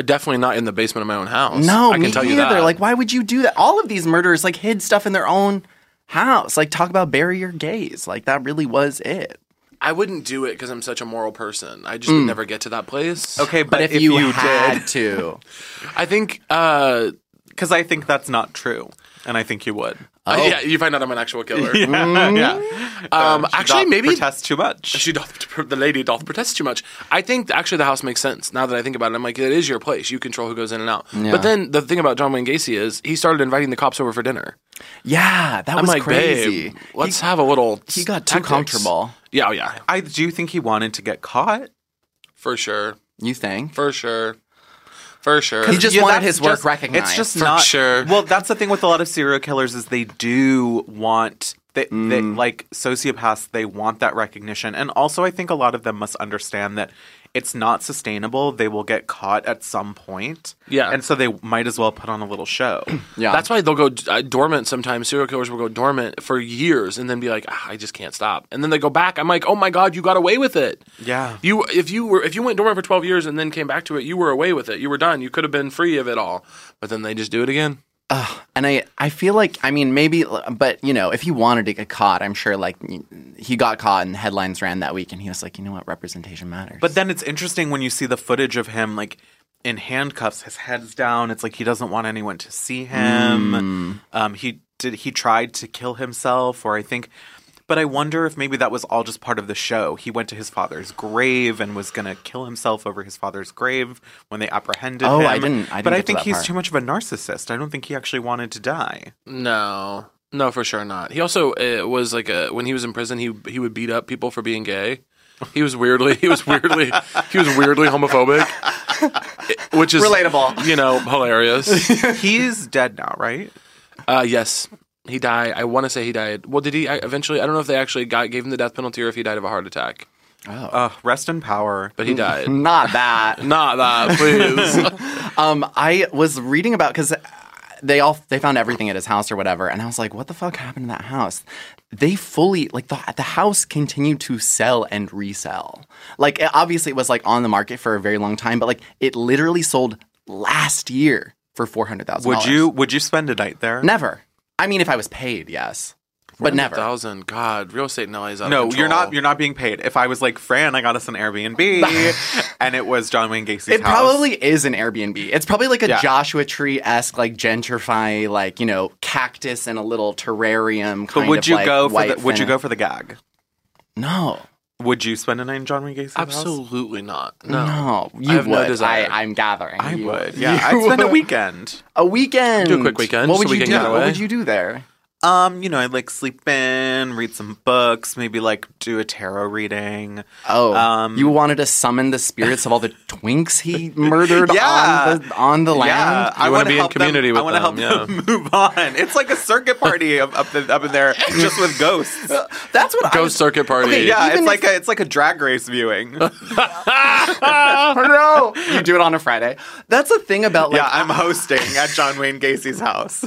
Uh, Definitely not in the basement of my own house. No, I can me tell either. you that. Like, why would you do that? All of these murderers like hid stuff in their own house. Like, talk about barrier your gays. Like, that really was it. I wouldn't do it because I'm such a moral person. I just would never get to that place. Okay, But, but, if, you, did, had to, I think, uh, because I think that's not true, and I think you would. uh, yeah, you find out I'm an actual killer. yeah. Um, She actually, doth maybe protest too much. she doth, the lady doth protest too much. I think actually the house makes sense now that I think about it. I'm like, it is your place. You control who goes in and out. Yeah. But then the thing about John Wayne Gacy is he started inviting the cops over for dinner. yeah, that I'm was like, crazy. babe, let's have a little. he got too tactics. comfortable. Yeah, oh, yeah, I do think he wanted to get caught. for sure, You think? for sure, for sure. He just Yeah, wanted his work just- recognized. It's just For not sure. Well, that's the thing with a lot of serial killers is they do want they, they Mm. like sociopaths. They want that recognition, and also I think a lot of them must understand that it's not sustainable. They will get caught at some point. Yeah. and so they might as well put on a little show. yeah, That's why they'll go uh, dormant sometimes. Serial killers will go dormant for years and then be like, ah, I just can't stop. And then they go back. I'm like, oh my god, you got away with it. Yeah. You if you were if you went dormant for 12 years and then came back to it, you were away with it. You were done. You could have been free of it all. But then they just do it again. And I, I feel like, I mean, maybe, but you know, if he wanted to get caught, I'm sure like he got caught and headlines ran that week and he was like, you know what, representation matters. But then it's interesting when you see the footage of him like in handcuffs, his head's down. It's like he doesn't want anyone to see him. Um, he did he tried to kill himself, or I think. But I wonder if maybe that was all just part of the show. He went to his father's grave and was gonna kill himself over his father's grave when they apprehended Oh, him. I didn't- I didn't but I get to think that he's part. too much of a narcissist. I don't think he actually wanted to die. No, no, for sure not. He also uh, was like a when he was in prison, he he would beat up people for being gay. He was weirdly, he was weirdly, he was weirdly homophobic, which is Relatable. You know, hilarious. he's dead now, right? Uh, yes, he died. I want to say he died. Well, did he I, eventually? I don't know if they actually got gave him the death penalty or if he died of a heart attack. Oh. Uh, rest in power. But he died. Not that. Not that, please. Um, I was reading about because they all they found everything at his house or whatever, and I was like, "What the fuck happened to that house?" They fully like the the house continued to sell and resell. Like it- obviously, it was like on the market for a very long time, but like it literally sold last year for four hundred thousand. Would you would you spend a night there? Never. I mean, if I was paid, yes, but never. Thousand. God, real estate in LA is out No, of you're not. You're not being paid. If I was like Fran, I got us an Airbnb, and it was John Wayne Gacy's It house. probably is an Airbnb. It's probably like a Yeah. Joshua Tree esque, like gentrify, like you know, cactus in a little terrarium. Kind But would of you like go for the? Would you go for the gag? No, Would you spend a night in John Wayne Gacy's house? Absolutely not. No, no, you I have would. no desire. I, I'm gathering. I You- would. Yeah, you I'd spend a weekend. A weekend. Do a quick weekend, What would a you do? weekend What would you do there? Um, you know, I'd like sleep in, read some books, maybe like do a tarot reading. Oh, Um, you wanted to summon the spirits of all the twinks he murdered Yeah. on the on the land. Yeah, I wanna be in community them, with I want to help them, them move on. It's like a circuit party up up in, up in there, just with ghosts. That's what I Ghost was. circuit party. Okay, Yeah, Even it's like a it's like a drag race viewing. No! You do it on a Friday. That's the thing about like yeah, I'm hosting at John Wayne Gacy's house.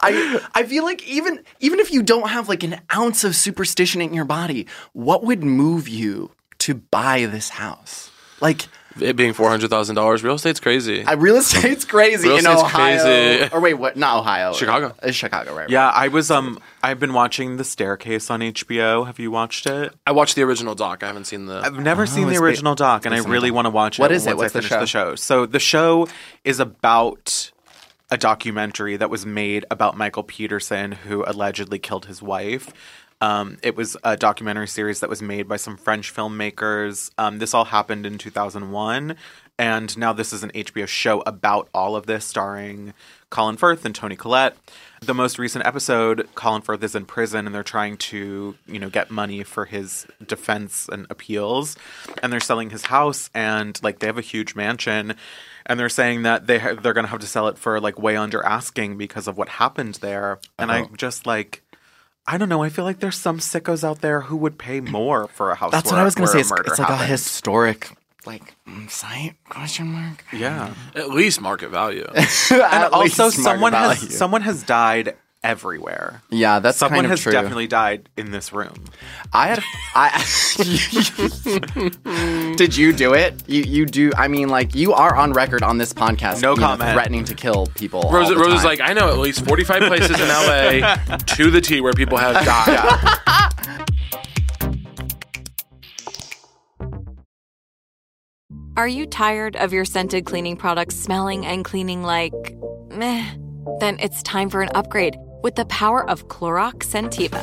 I I feel like even even if you don't have like an ounce of superstition in your body, what would move you to buy this house? Like It being four hundred thousand dollars, real estate's crazy. I, real estate's crazy Real in estate's Ohio. crazy. Or wait, what? Not Ohio. Chicago. Uh, Chicago, right? Yeah, I was um I've been watching The Staircase on HBO. Have you watched it? I watched the original doc. I haven't seen the. I've never seen the it's ba- original doc, and I really want to watch it. What is it? once What's I the finish the show? show. So the show is about a documentary that was made about Michael Peterson, who allegedly killed his wife. Um, it was a documentary series that was made by some French filmmakers. Um, this all happened in 2001, and now this is an HBO show about all of this, starring Colin Firth and Toni Collette. The most recent episode, Colin Firth is in prison, and they're trying to, you know, get money for his defense and appeals, and they're selling his house, and like they have a huge mansion, and they're saying that they ha- they're gonna have to sell it for like way under asking because of what happened there, and I just like. I don't know. I feel like there's some sickos out there who would pay more for a house. That's what I was gonna say. It's, it's like a historic like mm, site question mark. Yeah. At least market value. and At also least market someone has value. someone has died everywhere. Yeah, that's someone kind of has true. definitely died in this room. I had I Did you do it? You you do I mean like you are on record on this podcast No you know, comment. threatening to kill people. all Rose, the Rose is like, I know at least 45 places in LA to the T where people have died. Are you tired of your scented cleaning products smelling and cleaning like meh? Then it's time for an upgrade with the power of Clorox Scentiva.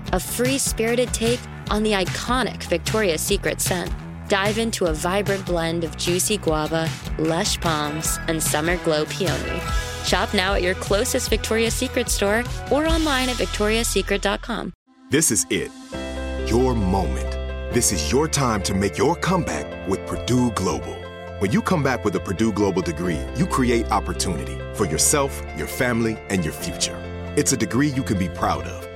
a free spirited take on the iconic Victoria's Secret scent. Dive into a vibrant blend of juicy guava, lush palms, and summer glow peony. Shop now at your closest Victoria's Secret store or online at victoriassecret.com. This is it. Your moment. This is your time to make your comeback with Purdue Global. When you come back with a Purdue Global degree, you create opportunity for yourself, your family, and your future. It's a degree you can be proud of,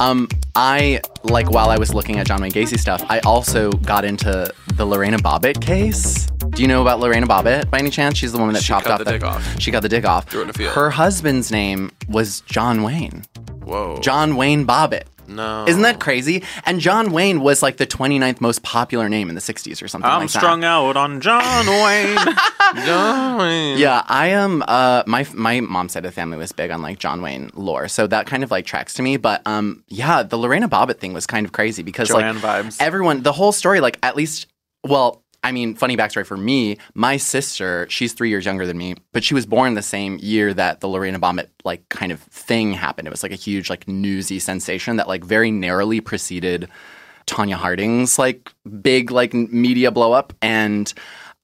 Um, I like while I was looking at John Wayne Gacy stuff, I also got into the Lorena Bobbitt case. Do you know about Lorena Bobbitt by any chance? She's the woman that She chopped off the the dick off. She got the dick off. Threw it in a field. Her husband's name was John Wayne. Whoa. John Wayne Bobbitt. No. Isn't that crazy? And John Wayne was like the 29th most popular name in the 60s or something I'm like that. strung out on John Wayne. John Wayne. Yeah, I am. Uh, my my mom said the family was big on like John Wayne lore, so that kind of like tracks to me. But um, yeah, the Lorena Bobbitt thing was kind of crazy because Joanne like vibes. everyone, the whole story, like at least, well, I mean, funny backstory for me. My sister, she's three years younger than me, but she was born the same year that the Lorena Bobbitt like kind of thing happened. It was like a huge like newsy sensation that like very narrowly preceded Tonya Harding's like big like media blow up and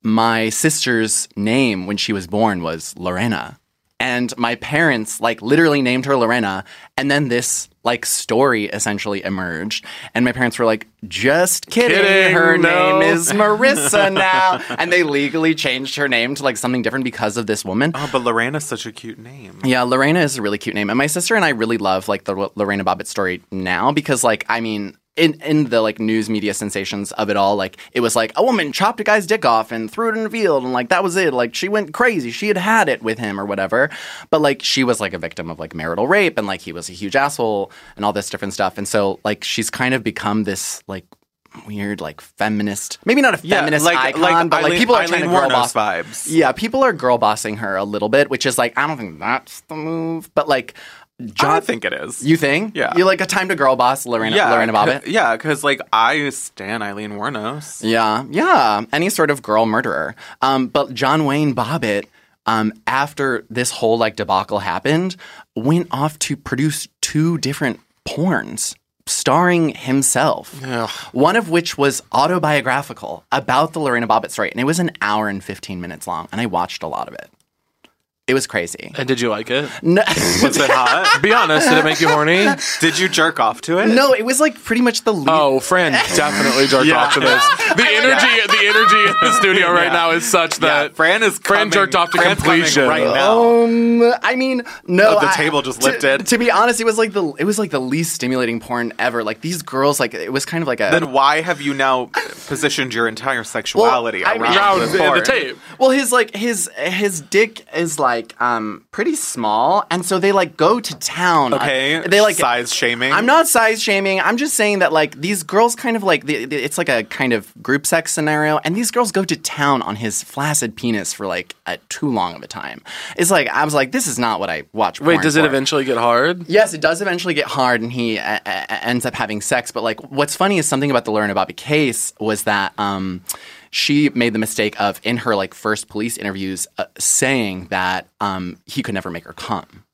my sister's name when she was born was Lorena. And my parents like literally named her Lorena and then this like story essentially emerged and my parents were like just kidding, Kidding, her no." name is Marissa now and they legally changed her name to like something different because of this woman. oh, but Lorena's such a cute name. Yeah, Lorena is a really cute name, and my sister and I really love like the Lorena Bobbitt story now because, like, I mean, in in the like news media sensations of it all, like it was like a woman chopped a guy's dick off and threw it in a field, and like that was it. Like she went crazy, she had had it with him or whatever, but like she was like a victim of like marital rape, and like he was a huge asshole and all this different stuff, and so like she's kind of become this like. Weird, like feminist, maybe not a Yeah, feminist like- icon, like but like Aileen- people are Aileen trying to girl boss vibes. Yeah, people are girl bossing her a little bit, which is like I don't think that's the move, but like John, I think it is. you think? Yeah. You like a time to girl boss Lorena, Lorena Bobbitt? Yeah, because like I stan Aileen Wuornos. Yeah, yeah. Any sort of girl murderer. Um, but John Wayne Bobbitt, um, after this whole like debacle happened, went off to produce two different porns starring himself. One of which was autobiographical about the Lorena Bobbitt story, and it was an hour and fifteen minutes long, and I watched a lot of it. It was crazy. And did you like it? No, Was it hot? Be honest, did it make you horny? Did you jerk off to it? no, it was like pretty much the lead. Oh, Fran definitely jerked Yeah. off to this. The energy, the energy in the studio right Yeah. now is such Yeah, that Fran is Fran coming- jerked off to Fran's coming completion. right now. Um, I mean, no. Oh, the I- table just to- lifted. To, be honest, it was like the it was like the least stimulating porn ever. Like these girls, like it was kind of like a Then why have you now positioned your entire sexuality I mean- around, Around this the, the porn. tape. Well, his like his his dick is like um pretty small, and so they like go to town. Okay, they like size shaming. I'm not size shaming. I'm just saying that like these girls kind of like the, the- it's like a kind of group sex scenario, and these girls go to town on his flaccid penis for like a too long of a time. It's like I was like, this is not what I watch. Wait, does it for. eventually get hard? Yes, it does eventually get hard, and he uh, uh, ends up having sex. But like, what's funny is something about the Lorena Bobbitt case was that um, she made the mistake of in her like first police interviews uh, saying that um, he could never make her come.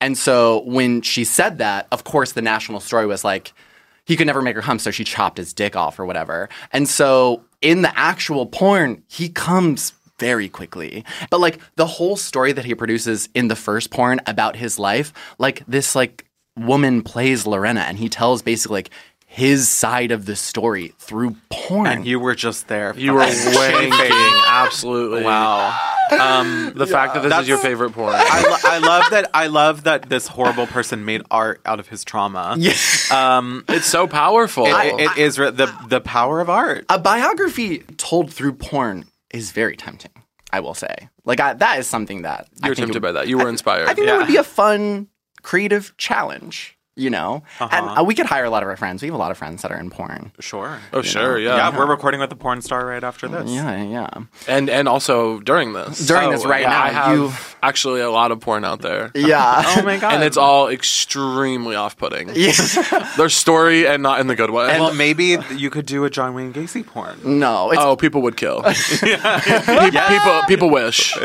And so when she said that, of course, the national story was like, he could never make her come, so she chopped his dick off or whatever. And so in the actual porn, he comes very quickly. But like the whole story that he produces in the first porn about his life, like this like woman plays Lorena and he tells basically like his side of the story through porn. and you were just there. You were fucking wanking, absolutely. Wow. Um, The fact that this is your favorite porn. I, lo- I love that. I love that this horrible person made art out of his trauma. Yeah. Um, it's so powerful. it, it is re- the the power of art. a biography told through porn is very tempting. I will say, like I, that is something that I you were think tempted would- by that. You were inspired. I think Yeah. it would be a fun, creative challenge. You know, and Uh-huh. uh, we could hire a lot of our friends. We have a lot of friends that are in porn. Sure. oh, sure, yeah. Yeah, we're recording with a porn star right after this. Yeah, yeah. And and also during this. During this right yeah, now, I have you- actually a lot of porn out there. Yeah. Oh my god. And it's all extremely off-putting. yeah. Their story and not in the good way. Well, maybe you could do a John Wayne Gacy porn. No, it's oh, people would kill. Pe- People people wish.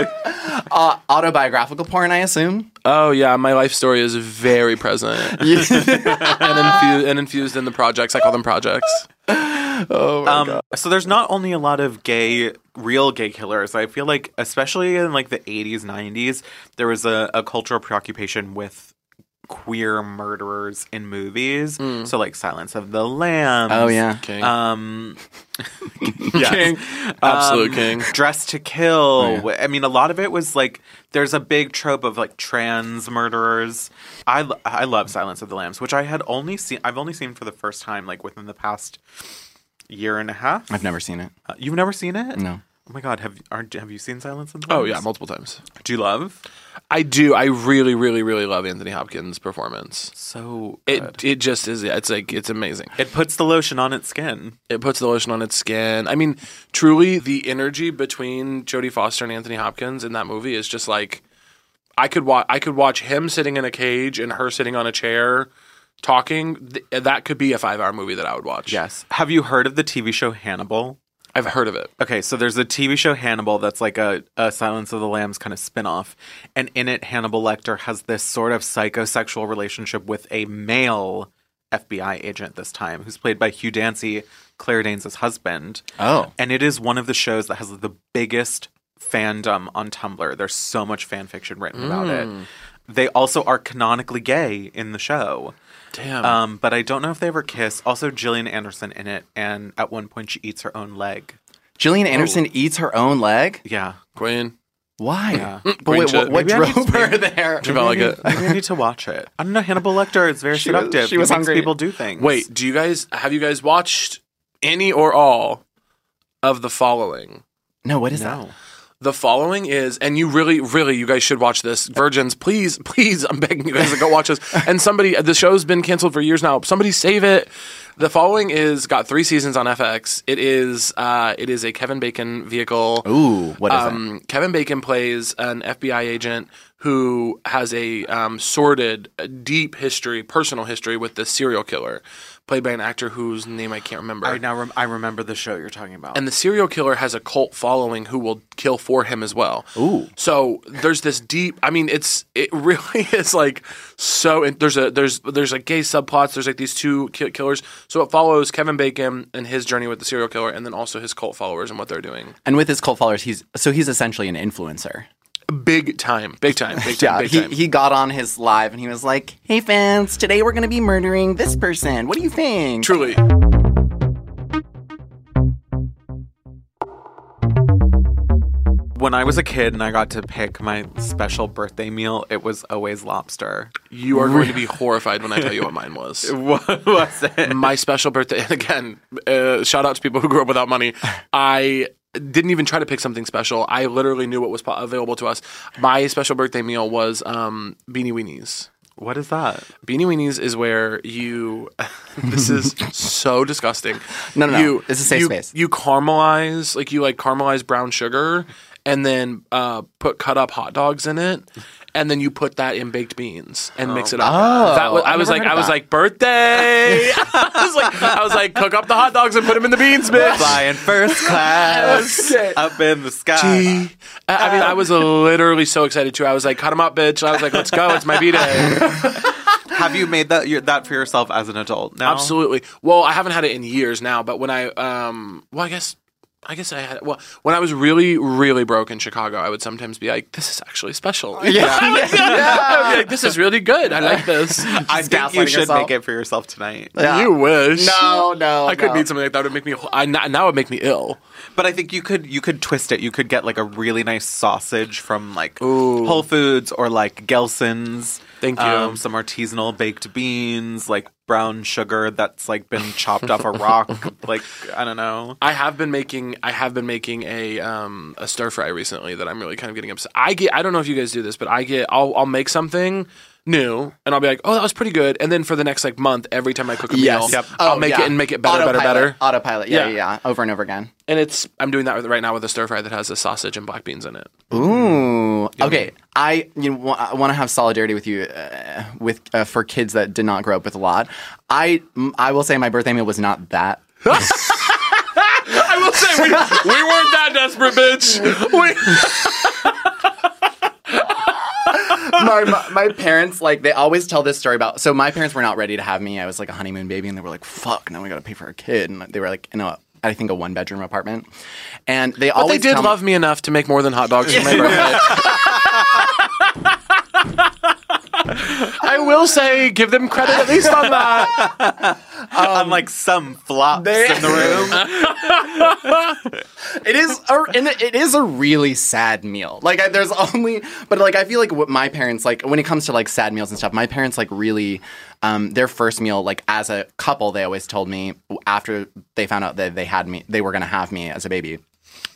uh, autobiographical porn, I assume. Oh yeah, my life story is very present and, infu- and infused in the projects. I call them projects. Oh um, so there's not only a lot of gay, real gay killers. I feel like, especially in like the 80s, 90s, there was a, a cultural preoccupation with queer murderers in movies. So like Silence of the Lambs. Oh yeah. King. Um, King. Absolute um, king. Dressed to Kill. I mean, a lot of it was like there's a big trope of like trans murderers. I I love Silence of the Lambs, which I had only seen. I've only seen for the first time like within the past year and a half. I've never seen it. Uh, you've never seen it? No. Oh my god, have are, have you seen Silence of the Oh yeah, multiple times. Do you love? I do. I really, really, really love Anthony Hopkins' performance. So good. It it just is. It's like it's amazing. It puts the lotion on its skin. It puts the lotion on its skin. I mean, truly, the energy between Jodie Foster and Anthony Hopkins in that movie is just like I could watch. I could watch him sitting in a cage and her sitting on a chair talking. Th- that could be a five-hour movie that I would watch. Yes. Have you heard of the TV show Hannibal? I've heard of it. Okay, so there's a TV show Hannibal that's like a, a Silence of the Lambs kind of spin-off. And in it, Hannibal Lecter has this sort of psychosexual relationship with a male FBI agent this time, who's played by Hugh Dancy, Claire Danes' husband. Oh. And it is one of the shows that has the biggest fandom on Tumblr. There's so much fan fiction written about it. Mm. They also are canonically gay in the show. Damn. Um, but I don't know if they ever kiss. Also, Gillian Anderson in it, and at one point she eats her own leg. Gillian Anderson eats her own leg. Yeah. Queen. Why? Yeah. But wait, shit. what, what Maybe I drove need- her there? She felt like. Maybe I need to watch it. I don't know. Hannibal Lecter is very She was- seductive. she was makes hungry. people do things. Wait, do you guys have you guys watched any or all of the following? No, what is no. The following is, and you really, really, you guys should watch this. Virgins, please, please, I'm begging you guys to go watch this. And somebody, the show's been canceled for years now. Somebody save it. The following is got three seasons on FX. It is, uh, it is a Kevin Bacon vehicle. Ooh, what is Um, Kevin Bacon plays an FBI agent who has a um, sordid, deep history, personal history with this serial killer, played by an actor whose name I can't remember. I now rem- I remember the show you're talking about. and the serial killer has a cult following who will kill for him as well. Ooh. So there's this deep. I mean, it's it really is like so. And there's a there's there's like gay subplots. There's like these two ki- killers. So it follows Kevin Bacon and his journey with the serial killer, and then also his cult followers and what they're doing. And with his cult followers, he's so he's essentially an influencer. Big time, big time, big time, Yeah, big he, he got on his live and he was like, "Hey fans, today we're gonna be murdering this person. What do you think?" Truly. when I was a kid and I got to pick my special birthday meal, it was always lobster. You are going to be horrified when I tell you what mine was. What was it? My special birthday, and again, uh, shout out to people who grew up without money. I didn't even try to pick something special. I literally knew what was po- available to us. My special birthday meal was um, beanie weenies. What is that? Beanie weenies is where you. this is so disgusting. No, no, no. It's a safe you, space. You caramelize, like you like caramelize brown sugar, and then uh, put cut up hot dogs in it, and then you put that in baked beans and mix it up. Oh, that was, I I've was like, I of was like, birthday. I was like, I was like, cook up the hot dogs and put them in the beans, bitch. Flying first class up in the sky. I I mean, I was literally so excited too. I was like, cut them up, bitch. I was like, let's go. It's my B day. Have you made that your, that for yourself as an adult now? Absolutely. Well, I haven't had it in years now, but when I, um, well, I guess, I guess I had. Well, when I was really, really broke in Chicago, I would sometimes be like, "This is actually special." Yeah, I would be like, "This is really good. I like this." I think you should yourself. make it for yourself tonight. You wish. No, no, I could no. need something like that. It would make me. I now now it would make me ill. But I think you could you could twist it. You could get like a really nice sausage from like Whole Foods or like Gelson's. Thank you. Um, some artisanal baked beans, like brown sugar that's like been chopped off a rock. Like I don't know. I have been making I have been making a um a stir fry recently that I'm really kind of getting upset. I get I don't know if you guys do this, but I get I'll I'll make something new and I'll be like, "Oh, that was pretty good." And then for the next like month, every time I cook a Yes. meal, Yep. I'll Oh, make yeah. it and make it better, better, Autopilot. better. Autopilot. Yeah, Yeah. yeah, yeah. Over and over again. And it's I'm doing that with, right now with a stir fry that has a sausage and black beans in it. Ooh. Okay. I you know, wa- I want to have solidarity with you uh, with uh, for kids that did not grow up with a lot. I m- I will say my birthday meal was not that. I will say we, we weren't that desperate, bitch. We, my, my, my parents like they always tell this story about. So my parents were not ready to have me. I was like a honeymoon baby, and they were like, "Fuck, now we got to pay for a kid." And they were like, "In I think a one bedroom apartment." And they but they always did tell me- love me enough to make more than hot dogs for my birthday. I will say, give them credit at least on that. Unlike some flops they- in the room. It is, a, it it is a really sad meal. Like, I, there's only, but like, I feel like what my parents like when it comes to like sad meals and stuff. My parents like really, um, their first meal, like as a couple, they always told me after they found out that they had me, they were gonna have me as a baby,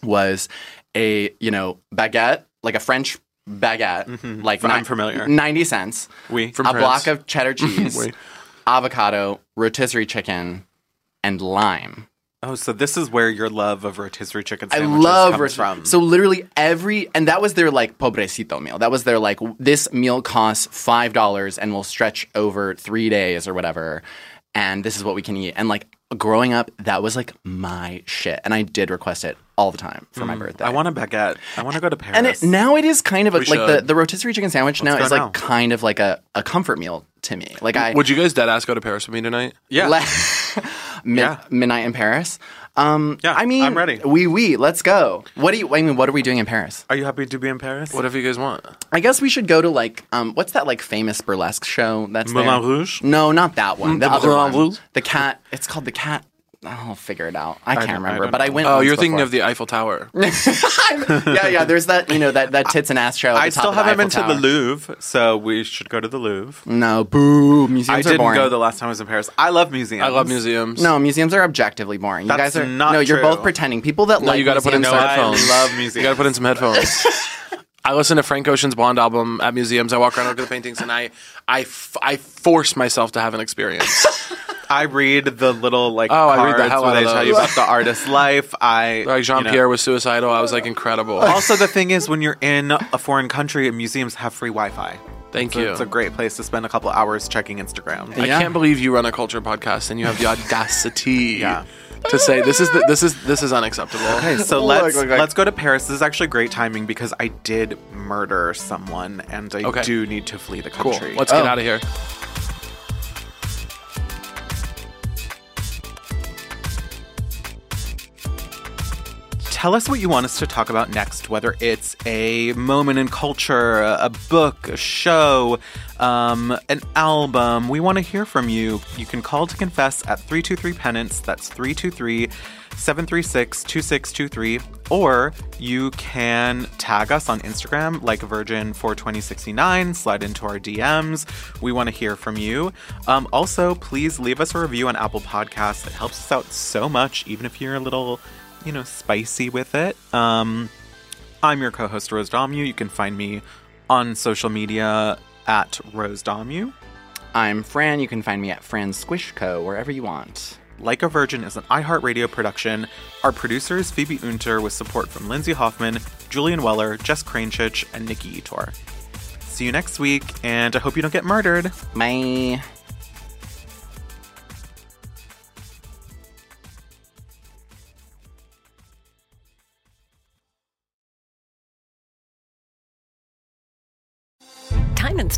was a you know baguette, like a French baguette, mm-hmm. like I'm ni- familiar. ninety cents, Oui. From a France. block of cheddar cheese, Oui. avocado, rotisserie chicken, and lime. Oh, so this is where your love of rotisserie chicken I love comes roast from. So literally every, and that was their like pobrecito meal. That was their like this meal costs five dollars and will stretch over three days or whatever, and this is what we can eat. And like growing up, that was like my shit, and I did request it all the time for my birthday. Mm, I want a baguette. I want to go to Paris. and it, now it is kind of a, We like the, should. the rotisserie chicken sandwich now go is like now. kind of like a, a comfort meal to me. Like I Would you guys dead ass go to Paris with me tonight? yeah. Le- Mid- Yeah. midnight in Paris. Um, Yeah, I mean, I'm ready. We we let's go. What do you? I mean, what are we doing in Paris? Are you happy to be in Paris? Whatever you guys want. I guess we should go to like um what's that like famous burlesque show that's Moulin there? Rouge? No, not that one. The, the other Moulin one. Rouge? The cat. It's called the cat. I'll figure it out. I can't I remember, don't but I went. Oh, once you're thinking before. of the Eiffel Tower. yeah, yeah. There's that you know that that tits and ass show. At the I top still haven't been to the Louvre, so we should go to the Louvre. No, boo. Museums I are didn't boring. go the last time I was in Paris. I love museums. I love museums. no, museums are objectively boring. You That's guys are not no. You're true. both pretending. People that No, like you gotta put in museums some are- I headphones. love museums. You gotta put in some headphones. I listen to Frank Ocean's Blonde album at museums. I walk around, look at the paintings, and I, I, f- I force myself to have an experience. I read the little like Oh, I cards read the hell where out they of tell you those. about the artist's life. I Like Jean you know. Pierre was suicidal. I was like incredible. Also, the thing is, when you're in a foreign country, museums have free Wi-Fi. Thank So you. It's a great place to spend a couple hours checking Instagram. I Yeah. can't believe you run a culture podcast and you have the audacity Yeah. to say this is the, this is this is unacceptable. Okay, so Look, let's look, look. let's go to Paris. This is actually great timing because I did murder someone, and I Okay. do need to flee the Cool. country. Let's get Oh. out of here. Tell us what you want us to talk about next, whether it's a moment in culture, a book, a show, um, an album. We want to hear from you. You can call to confess at 323 Penance. That's 323 736 2623, or you can tag us on Instagram like Virgin for 2069. Slide into our DMs. We want to hear from you. Um, also, please leave us a review on Apple Podcasts. It helps us out so much, even if you're a little, you know, spicy with it. Um, I'm your co host, Rose Dommu. You can find me on social media at Rose Dommu. I'm Fran. You can find me at Fran Squish Co. wherever you want. Like a Virgin is an iHeartRadio production. Our producers, Phoebe Unter, with support from Lindsay Hoffman, Julian Weller, Jess Kranchich, and Nikki Ettore. See you next week, and I hope you don't get murdered. Bye.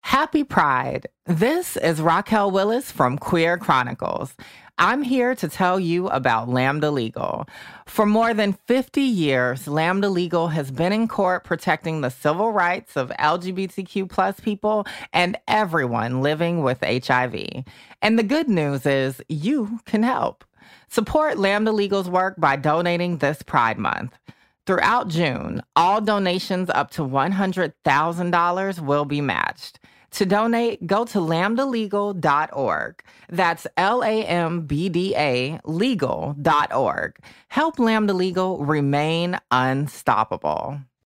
Happy Pride. This is Raquel Willis from Queer Chronicles. I'm here to tell you about Lambda Legal. For more than 50 years, Lambda Legal has been in court protecting the civil rights of LGBTQ plus people and everyone living with HIV. And the good news is you can help. Support Lambda Legal's work by donating this Pride Month. Throughout June, all donations up to $100,000 will be matched. To donate, go to lambdalegal.org. That's L A M B D A legal.org. Help Lambda Legal remain unstoppable.